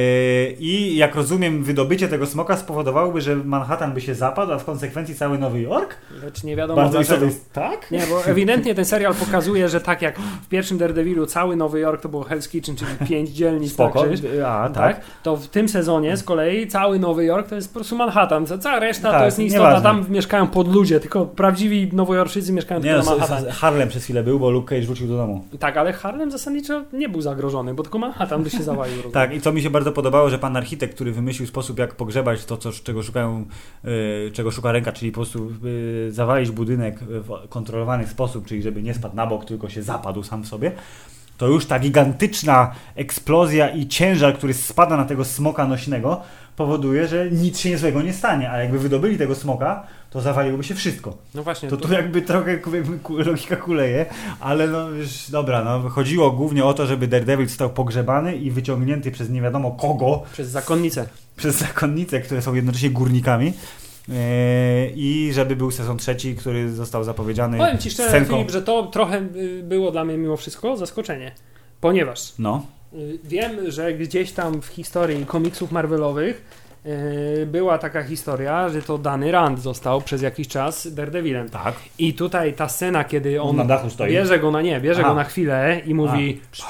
I jak rozumiem, wydobycie tego smoka spowodowałoby, że Manhattan by się zapadł, a w konsekwencji cały Nowy Jork? Lecz nie wiadomo Bardzo dlaczego. jest tak? Nie, bo ewidentnie ten serial pokazuje, że tak jak w pierwszym Daredevilu cały Nowy Jork to było Hell's Kitchen, czyli pięć dzielnic, Spoko. tak, A, tak. tak. To w tym sezonie z kolei cały Nowy Jork to jest po prostu Manhattan. Ca- Cała reszta to Tak, jest nieistotna. Tam mieszkają podludzie, tylko prawdziwi nowojorczycy mieszkają Nie, tylko no, Manhattan. Harlem przez chwilę był, bo Luke Cage wrócił do domu. Tak, ale Harlem zasadniczo nie był zagrożony, bo tylko Manhattan by się zawalił. Tak, i co mi się bardzo bardzo podobało, że pan architekt, który wymyślił sposób, jak pogrzebać to, co, czego szukają, y, czego szuka ręka, czyli po prostu y, zawalić budynek w kontrolowany sposób, czyli żeby nie spadł na bok, tylko się zapadł sam w sobie, to już ta gigantyczna eksplozja i ciężar, który spada na tego smoka nośnego, powoduje, że nic się złego nie stanie. A jakby wydobyli tego smoka, to zawaliłoby się wszystko. No właśnie. To tu jakby trochę jakby ku- logika kuleje, ale no już dobra, no chodziło głównie o to, żeby Daredevil został pogrzebany i wyciągnięty przez nie wiadomo kogo, Przez zakonnicę. przez zakonnice, które są jednocześnie górnikami. Yy, I żeby był sezon trzeci, który został zapowiedziany Powiem Ci szczerze, scenką. Filip, że to trochę y, było dla mnie mimo wszystko zaskoczenie. Ponieważ No, wiem, że gdzieś tam w historii komiksów Marvelowych była taka historia, że to Danny Rand został przez jakiś czas Daredevilem. tak. I tutaj ta scena, kiedy on na dachu stoi. bierze go na nie, bierze Aha. go na chwilę i mówi bla,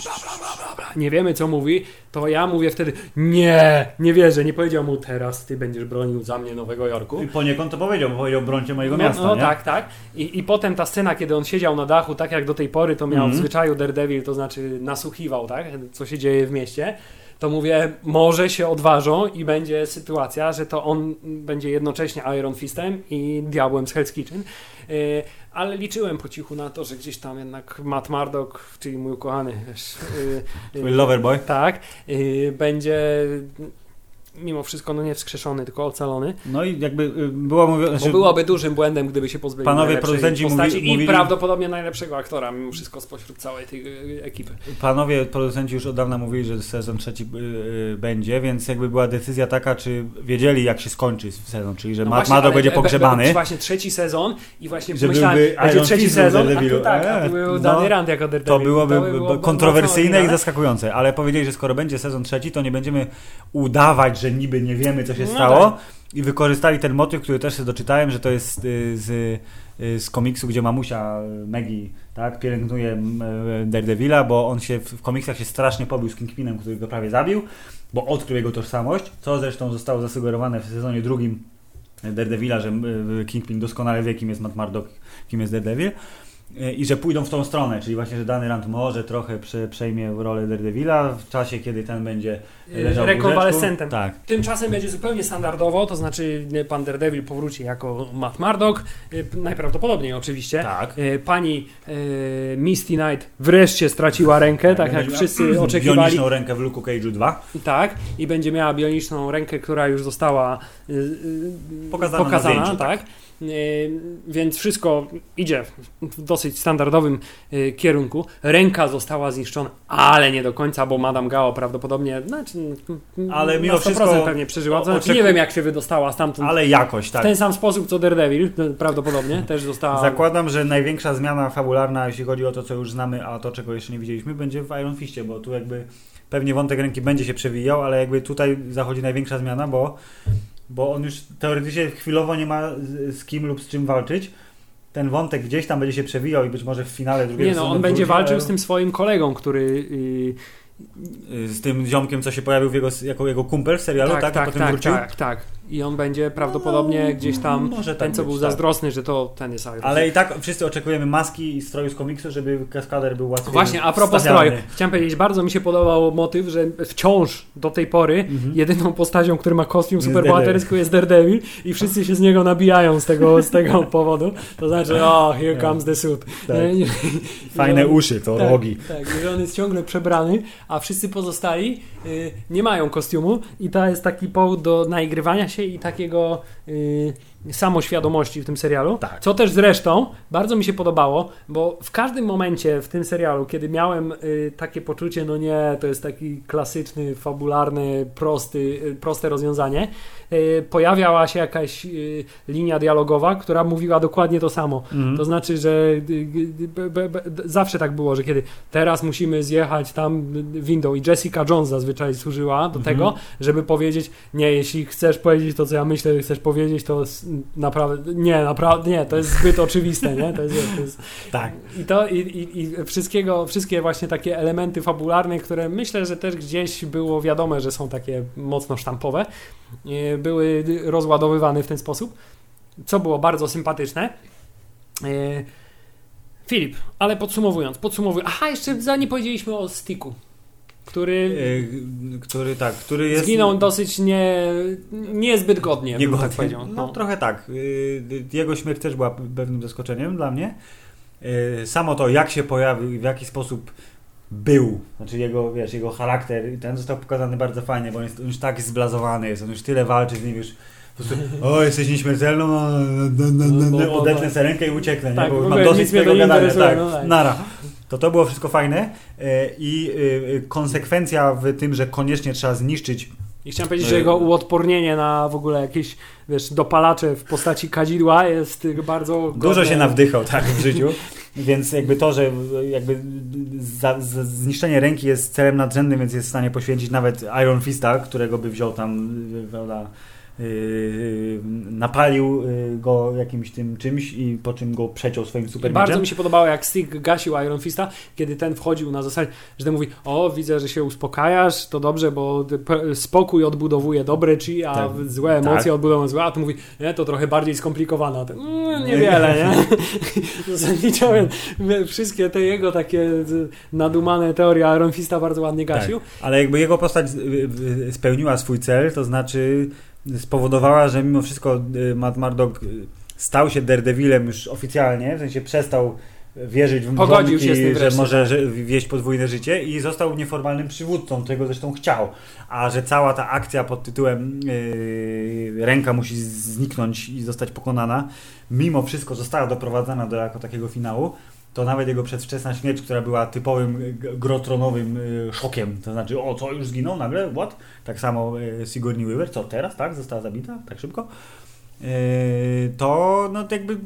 bla, bla, nie wiemy co mówi, to ja mówię wtedy nie, nie wierzę, nie powiedział mu teraz ty będziesz bronił za mnie Nowego Jorku. I poniekąd to powiedział, bo powiedział brońcie mojego No, miasta, no nie? tak, tak. I, I potem ta scena, kiedy on siedział na dachu, tak jak do tej pory to miał Mhm. w zwyczaju Daredevil, to znaczy nasłuchiwał, tak, co się dzieje w mieście, to mówię, może się odważą i będzie sytuacja, że to on będzie jednocześnie Iron Fistem i diabłem z Hell's Kitchen. Yy, ale liczyłem po cichu na to, że gdzieś tam jednak Matt Murdock, czyli mój ukochany, wiesz, yy, Loverboy. tak, yy, będzie mimo wszystko no nie wskrzeszony, tylko ocalony. No i jakby y, było mówione, Bo byłoby dużym błędem, gdyby się pozbyli Panowie producenci postaci mówi- i mówili- prawdopodobnie najlepszego aktora, mimo wszystko spośród całej tej y, ekipy. Panowie producenci już od dawna mówili, że sezon trzeci y, y, będzie, więc jakby była decyzja taka, czy wiedzieli jak się skończy sezon, czyli że No Murdock ale będzie be- be- pogrzebany. Właśnie trzeci sezon i właśnie Że myślałem, będzie trzeci sezon, a tu tak, a tu był no. Danny Rand jako To Daredevil. byłoby by było kontrowersyjne i zaskakujące, ale powiedzieli, że skoro będzie sezon trzeci, to nie będziemy udawać, że niby nie wiemy, co się No stało. tak. I wykorzystali ten motyw, który też się doczytałem, że to jest y, z, y, z komiksu, gdzie mamusia y, Maggie tak, pielęgnuje Daredevila, bo on się w, komiksach się strasznie pobił z Kingpinem, który go prawie zabił, bo odkrył jego tożsamość, co zresztą zostało zasugerowane w sezonie drugim Daredevila, że Kingpin doskonale wie, kim jest Matt Murdock, kim jest Daredevil. Y, I że pójdą w tą stronę, czyli właśnie, że Danny Rand może trochę prze, przejmie rolę Daredevila w czasie, kiedy ten będzie Y, leżał rekonwalescentem. Tak. Tymczasem będzie zupełnie standardowo, to znaczy y, pan Daredevil powróci jako Matt Murdock, najprawdopodobniej oczywiście. Tak. Pani y, Misty Knight wreszcie straciła rękę, tak jak Będzie miała wszyscy oczekiwali. Bioniczną rękę w Luke Cage'u 2. Tak, i będzie miała bioniczną rękę, która już została y, Pokazana na pokazana zdjęciu, tak. Y, Więc wszystko idzie w dosyć standardowym y, kierunku. Ręka została zniszczona, ale nie do końca, bo Madame Gao prawdopodobnie, znaczy, Ale mimo na 100% wszystko pewnie przeżyła. To znaczy, nie wiem, jak się wydostała stamtąd. Ale jakoś, W tak. ten sam sposób co Daredevil, y, prawdopodobnie też została. Zakładam, że największa zmiana fabularna, jeśli chodzi o to, co już znamy, a to, czego jeszcze nie widzieliśmy, będzie w Iron Fistie, bo tu jakby pewnie wątek ręki będzie się przewijał, ale jakby tutaj zachodzi największa zmiana, bo, bo on już teoretycznie chwilowo nie ma z, kim lub z czym walczyć. Ten wątek gdzieś tam będzie się przewijał i być może w finale drugiego Nie no, on będzie wróci, walczył ale- z tym swoim kolegą, który y, z tym ziomkiem, co się pojawił jego, jako jego kumpel w serialu, tak? tak, I potem tak, wrócił. tak, tak. I on będzie prawdopodobnie No, gdzieś tam może tak ten, co być, był tak. zazdrosny, że to ten jest Iron Ale i tak wszyscy oczekujemy maski i stroju z komiksu, żeby kaskader był łatwiej Właśnie, a propos stawialny. stroju. Chciałem powiedzieć, bardzo mi się podobał motyw, że wciąż do tej pory Mhm. jedyną postacią, który ma kostium superbohaterski jest Daredevil i wszyscy się z niego nabijają z tego, z tego powodu. To znaczy, o, here comes the suit. Tak. Fajne uszy, to tak, rogi. Tak, że on jest ciągle przebrany, a wszyscy pozostali y, nie mają kostiumu i to jest taki powód do naigrywania się i takiego y, samoświadomości w tym serialu. Tak. Co też zresztą bardzo mi się podobało, bo w każdym momencie w tym serialu, kiedy miałem y, takie poczucie, no nie, to jest taki klasyczny, fabularny, prosty, y, proste rozwiązanie, y, pojawiała się jakaś y, linia dialogowa, która mówiła dokładnie to samo. Mhm. To znaczy, że y, y, b, b, b, zawsze tak było, że kiedy teraz musimy zjechać tam windą i Jessica Jones zazwyczaj służyła do Mhm. tego, żeby powiedzieć, nie, jeśli chcesz powiedzieć to, co ja myślę, że chcesz powiedzieć, to naprawdę, nie, naprawdę, nie, to jest zbyt oczywiste, nie? To jest, to jest, Tak. I to, i, i, i wszystkiego, wszystkie właśnie takie elementy fabularne, które myślę, że też gdzieś było wiadome, że są takie mocno sztampowe, e, były rozładowywane w ten sposób, co było bardzo sympatyczne. E, Filip, ale podsumowując, podsumowując. Aha, jeszcze za nie powiedzieliśmy o Sticku. Który y, który tak, który jest... zginął dosyć nie, niezbyt godnie, bym Niegodnie. tak powiedział. No, trochę tak. Y, Jego śmierć też była pewnym zaskoczeniem dla mnie. Y, Samo to, jak się pojawił i w jaki sposób był, znaczy jego, wiesz, jego charakter, i ten został pokazany bardzo fajnie, bo on jest on już tak zblazowany jest, on już tyle walczy z nim, już po prostu, o, jesteś nieśmiertelną, no, no, no, no, no, Bo- no, bo- odetnę sobie rękę i ucieknę, nie? Tak, bo już ogóle mam dosyć tego nie gadania, tak, no tak. nara. To to było wszystko fajne y, i y, konsekwencja w tym, że koniecznie trzeba zniszczyć I chciałem powiedzieć, że jego uodpornienie na w ogóle jakieś, wiesz, dopalacze w postaci kadzidła jest y, bardzo... Dużo godne. się nawdychał tak w życiu, więc jakby to, że jakby za, za zniszczenie ręki jest celem nadrzędnym, więc jest w stanie poświęcić nawet Iron Fista, którego by wziął tam, prawda, napalił yy, go jakimś tym czymś i po czym go przeciął swoim super bardzo mi się podobało, jak Stick gasił Iron Fista, kiedy ten wchodził na zasadzie, że ten mówi, o, widzę, że się uspokajasz, to dobrze, bo spokój odbudowuje dobre chi, a Tak. złe emocje Tak. odbudowują złe, a tu mówi, nie, to trochę bardziej skomplikowane. A ten, mm, niewiele, nie? Zasadniczo wszystkie te jego takie nadumane teorie Iron Fista bardzo ładnie gasił. Tak, ale jakby jego postać spełniła swój cel, to znaczy spowodowała, że mimo wszystko y, Matt Murdock y, stał się Daredevilem już oficjalnie, w sensie przestał wierzyć w Pogodził się że może że- wieść podwójne życie i został nieformalnym przywódcą, czego zresztą chciał. A że cała ta akcja pod tytułem yy, ręka musi zniknąć i zostać pokonana, mimo wszystko została doprowadzona do jako takiego finału, to nawet jego przedwczesna śmierć, która była typowym g- grotronowym y, szokiem, to znaczy, o co, już zginął nagle, what? Tak samo y, Sigourney Weaver, co teraz, tak? Została zabita, tak szybko? To no jakby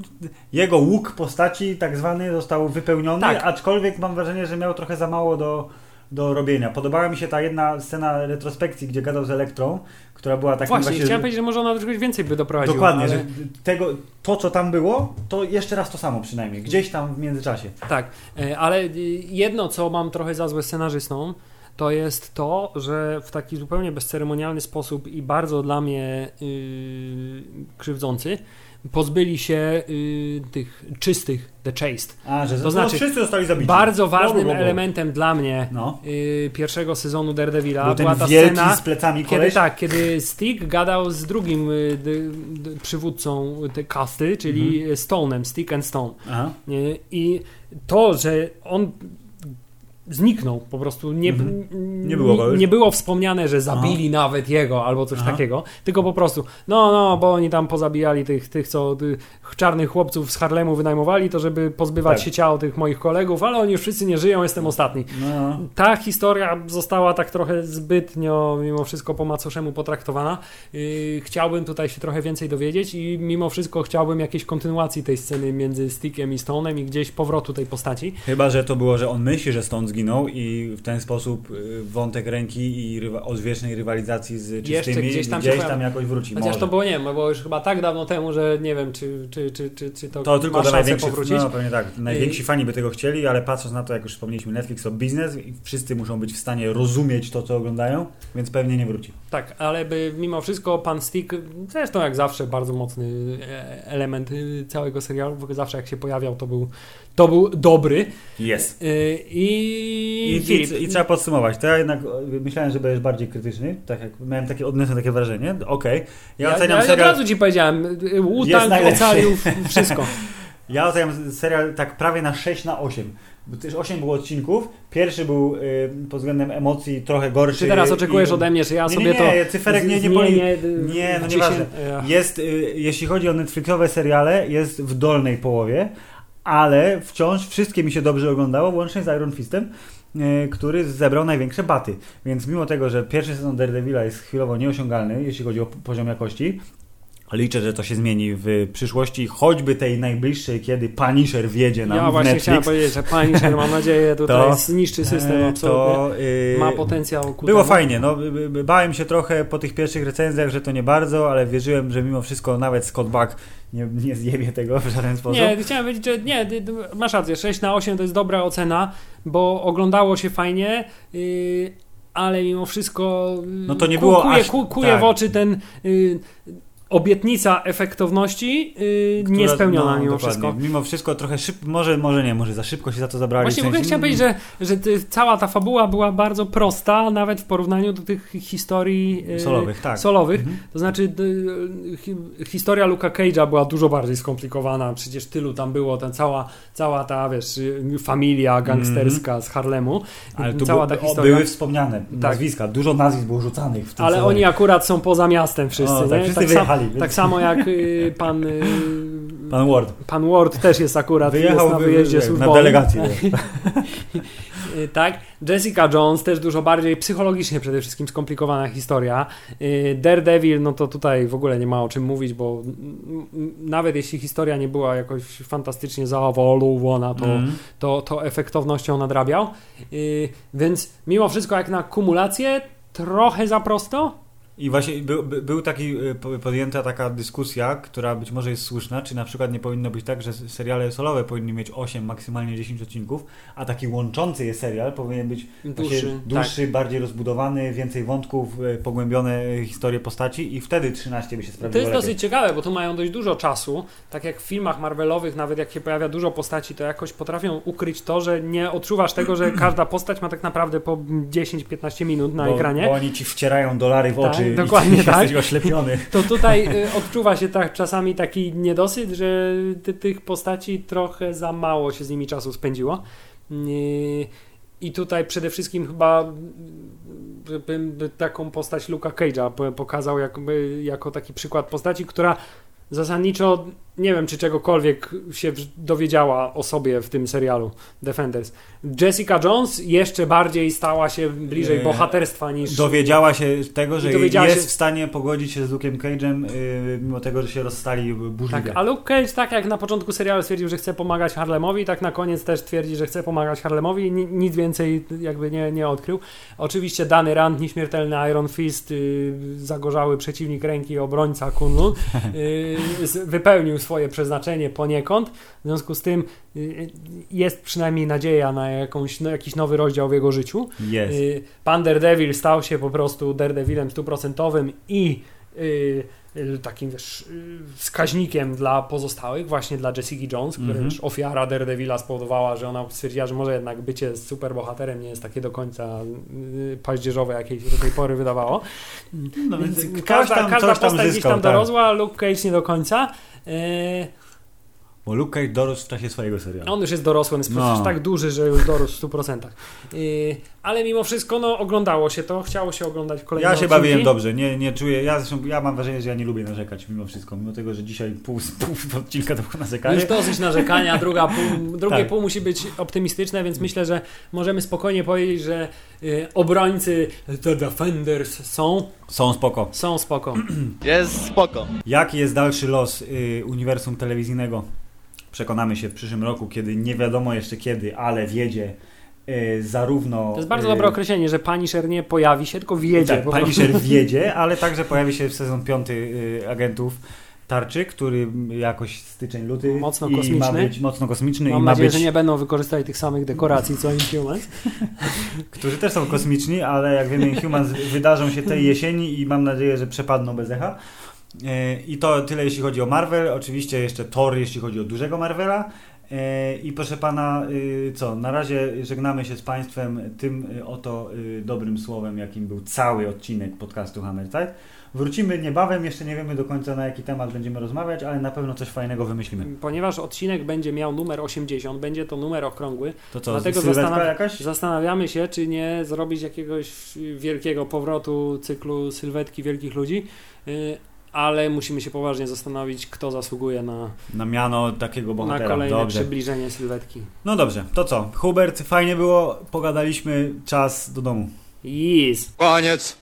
jego łuk postaci tak zwany został wypełniony, Tak. aczkolwiek mam wrażenie, że miał trochę za mało do, do robienia. Podobała mi się ta jedna scena retrospekcji, gdzie gadał z Elektrą, która była takim Właśnie, właśnie... chciałem powiedzieć, że może ona czegoś więcej by doprowadziła. Dokładnie, ale... że tego, to co tam było, to jeszcze raz to samo przynajmniej, gdzieś tam w międzyczasie. Tak, e, ale y, jedno, co mam trochę za złe scenarzystą, to jest to, że w taki zupełnie bezceremonialny sposób i bardzo dla mnie yy, krzywdzący pozbyli się yy, tych czystych, the chaste. A, że To to znaczy, wszyscy zostali zabici. Bardzo ważnym Bo, bo, bo. elementem dla mnie No. yy, pierwszego sezonu Daredevila Był była ta scena, z plecami kiedy tak, kiedy Stick gadał z drugim y, dy, przywódcą tej kasty, czyli Mhm. Stone'em, Stick and Stone. Nie? I to, że on zniknął, po prostu nie, Mhm. Nie było już. nie było wspomniane, że zabili nawet jego albo coś Aha. takiego, tylko po prostu, no, no, bo oni tam pozabijali tych, tych co tych czarnych chłopców z Harlemu wynajmowali, to żeby pozbywać Tak. się ciał tych moich kolegów, ale oni już wszyscy nie żyją, jestem ostatni. No. Ta historia została tak trochę zbytnio, mimo wszystko po macoszemu potraktowana. Yy, chciałbym tutaj się trochę więcej dowiedzieć i mimo wszystko chciałbym jakiejś kontynuacji tej sceny między Stickiem i Stone'em i gdzieś powrotu tej postaci. Chyba, że to było, że on myśli, że stąd zginął i w ten sposób y, wątek ręki i rywa, odwiecznej rywalizacji z czystymi Jeszcze gdzieś tam gdzieś tam jakoś wróci. Chociaż Może. to było, nie wiem, bo już chyba tak dawno temu, że nie wiem, czy, czy, czy, czy, czy to, To tylko szansę największych, powrócić. no pewnie tak, najwięksi fani by tego chcieli, ale patrząc na to, jak już wspomnieliśmy, Netflix to biznes i wszyscy muszą być w stanie rozumieć to, co oglądają, więc pewnie nie wróci. Tak, ale by mimo wszystko pan Stick, zresztą jak zawsze bardzo mocny e, element y, całego serialu, ogóle zawsze jak się pojawiał to był, to był dobry. Jest. Y, I, I, i, I trzeba podsumować. To ja jednak myślałem, że będziesz bardziej krytyczny, tak jak miałem takie, odniosłem takie wrażenie. Okej. Ja, ja, oceniam ja od serial... razu ci powiedziałem, y, Wu-Tang najlepszy. ocalił wszystko. Ja oceniam serial tak prawie na 6 na 8. Bo też 8 było odcinków. Pierwszy był y, pod względem emocji trochę gorszy. Czy teraz oczekujesz i- ode mnie, że ja Nie, sobie nie, to nie, cyferek nie- nie boli. y, Nie, no nieważne. Jest, y, jeśli chodzi o Netflixowe seriale, jest w dolnej połowie, ale wciąż wszystkie mi się dobrze oglądało, łącznie z Iron Fistem, y, który zebrał największe baty. Więc mimo tego, że pierwszy sezon Daredevila jest chwilowo nieosiągalny, jeśli chodzi o poziom jakości, liczę, że to się zmieni w przyszłości, choćby tej najbliższej, kiedy Punisher wjedzie nam Ja w właśnie Netflix. chciałem powiedzieć, że Punisher mam nadzieję tutaj To- zniszczy system e, absolutnie. To, y, Ma potencjał ku Było temu. fajnie, no bałem się trochę po tych pierwszych recenzjach, że to nie bardzo, ale wierzyłem, że mimo wszystko nawet Scott Buck nie, nie zjebie tego w żaden sposób. Nie, chciałem powiedzieć, że nie, masz rację, 6 na 8 to jest dobra ocena, bo oglądało się fajnie, yy, ale mimo wszystko yy, No to nie ku- było kuje, aż- ku, kuje tak. w oczy ten yy, obietnica efektowności yy, Która- niespełniona no, mimo dokładnie. wszystko. Mimo wszystko trochę szybko, może, może nie, może za szybko się za to zabrali. Właśnie w ogóle chciałem powiedzieć, że, że ty, cała ta fabuła była bardzo prosta, nawet w porównaniu do tych historii yy, Solowych, tak. solowych. Mhm. To znaczy y, hi, historia Luka Cage'a była dużo bardziej skomplikowana, przecież tylu tam było, ta cała, cała ta, wiesz, y, familia gangsterska z Harlemu. Mhm. Ale tu cała ta historia. były wspomniane nazwiska, dużo nazwisk było rzucanych w tym Ale oni akurat są poza miastem wszyscy, O, tak, nie? wszyscy tak, wyjechali, więc- tak samo jak y, pan, y, Pan Ward pan Ward też jest akurat wyjechał jest na wy- wyjeździe wy- na delegację. Y, Tak, Jessica Jones też dużo bardziej psychologicznie przede wszystkim skomplikowana historia. Daredevil, no to tutaj w ogóle nie ma o czym mówić, bo mm, mm, nawet jeśli historia nie była jakoś fantastycznie zaawalowana, to, Mhm. to, to efektownością nadrabiał. Więc mimo wszystko jak na kumulację trochę za prosto, I właśnie był, by- był taki y, po- podjęta taka dyskusja, która być może jest słuszna, czy na przykład nie powinno być tak, że seriale solowe powinny mieć 8, maksymalnie 10 odcinków, a taki łączący je serial powinien być Dłuższy, dłuższy, tak. dłuższy bardziej rozbudowany, więcej wątków, y, pogłębione historie postaci i wtedy 13 by się To sprawdziło jest lepiej. dosyć ciekawe, bo tu mają dość dużo czasu. Tak jak w filmach Marvelowych, nawet jak się pojawia dużo postaci, to jakoś potrafią ukryć to, że nie odczuwasz tego, że każda postać ma tak naprawdę po 10-15 minut na bo, ekranie. Bo oni ci wcierają dolary w Tak, oczy dokładnie tak. jesteś oślepiony. To tutaj y, odczuwa się tak czasami taki niedosyt, że ty, tych postaci trochę za mało się z nimi czasu spędziło. Y, I tutaj przede wszystkim chyba bym by taką postać Luka Cage'a po- pokazał jakby, jako taki przykład postaci, która zasadniczo nie wiem, czy czegokolwiek się dowiedziała o sobie w tym serialu Defenders. Jessica Jones jeszcze bardziej stała się bliżej bohaterstwa niż... Dowiedziała się tego, że dowiedziała jest się- w stanie pogodzić się z Luke'em Cage'em, y, mimo tego, że się rozstali burzliwie. Tak, a Luke Cage tak jak na początku serialu stwierdził, że chce pomagać Harlemowi, tak na koniec też twierdzi, że chce pomagać Harlemowi i ni- nic więcej jakby nie, nie odkrył. Oczywiście Danny Rand, nieśmiertelny Iron Fist, yy, zagorzały przeciwnik ręki obrońca Kunlun, yy, wypełnił swoje przeznaczenie poniekąd. W związku z tym yy, jest przynajmniej nadzieja na jakąś, na jakiś nowy rozdział w jego życiu. Jest. Y, Pan Daredevil stał się po prostu Daredevilem stuprocentowym i y, y, takim wiesz, y, wskaźnikiem dla pozostałych, właśnie dla Jessica Jones, która Mhm. już ofiara Daredevila spowodowała, że ona stwierdziła, że może jednak bycie superbohaterem nie jest takie do końca y, paździerzowe, jakie się do tej pory wydawało. No, Więc ktoś każda, tam- każda ktoś tam postać gdzieś tam tak. dorosła, Luke Cage nie do końca. Y, Bo Luke Cage dorósł w czasie swojego serialu. on już jest dorosły, on jest No. przecież tak duży, że już dorósł w 100%. Yy, ale mimo wszystko no, oglądało się to, chciało się oglądać kolejne Ja się odcinki. bawiłem dobrze, nie, nie czuję, ja zresztą ja mam wrażenie, że ja nie lubię narzekać mimo wszystko, mimo tego, że dzisiaj pół, pół odcinka to było narzekanie. Już dosyć narzekania, druga pół, drugie Tak. pół musi być optymistyczne, więc myślę, że możemy spokojnie powiedzieć, że y, obrońcy The Defenders są, Są spoko. są spoko. Jest spoko. Jaki jest dalszy los y, uniwersum telewizyjnego? Przekonamy się w przyszłym roku, kiedy nie wiadomo jeszcze kiedy, ale wiedzie zarówno... To jest bardzo y, dobre określenie, że Punisher nie pojawi się, tylko wjedzie. Tak. Punisher wiedzie, ale także pojawi się w sezon piąty y, agentów Tarczy, który jakoś styczeń, luty Mocno i ma kosmiczny. być mocno kosmiczny Mam i ma nadzieję, być, że nie będą wykorzystali tych samych dekoracji co Inhumans. którzy też są kosmiczni, ale jak wiemy Inhumans wydarzą się tej jesieni i mam nadzieję, że przepadną bez echa. I to tyle jeśli chodzi o Marvel, oczywiście jeszcze Thor jeśli chodzi o dużego Marvela. E, I proszę pana, y, co, na razie żegnamy się z Państwem tym y, oto y, dobrym słowem, jakim był cały odcinek podcastu Hammer Time. Wrócimy niebawem, jeszcze nie wiemy do końca na jaki temat będziemy rozmawiać, ale na pewno coś fajnego wymyślimy. Ponieważ odcinek będzie miał numer 80, będzie to numer okrągły, To co, Dlatego jakaś? Zastanawiamy się, czy nie zrobić jakiegoś wielkiego powrotu cyklu sylwetki wielkich ludzi, ale musimy się poważnie zastanowić, kto zasługuje na, Na miano takiego na bohatera. kolejne Dobrze. przybliżenie sylwetki. No dobrze, to co? Hubert, fajnie było, pogadaliśmy, czas do domu. Yes. Koniec.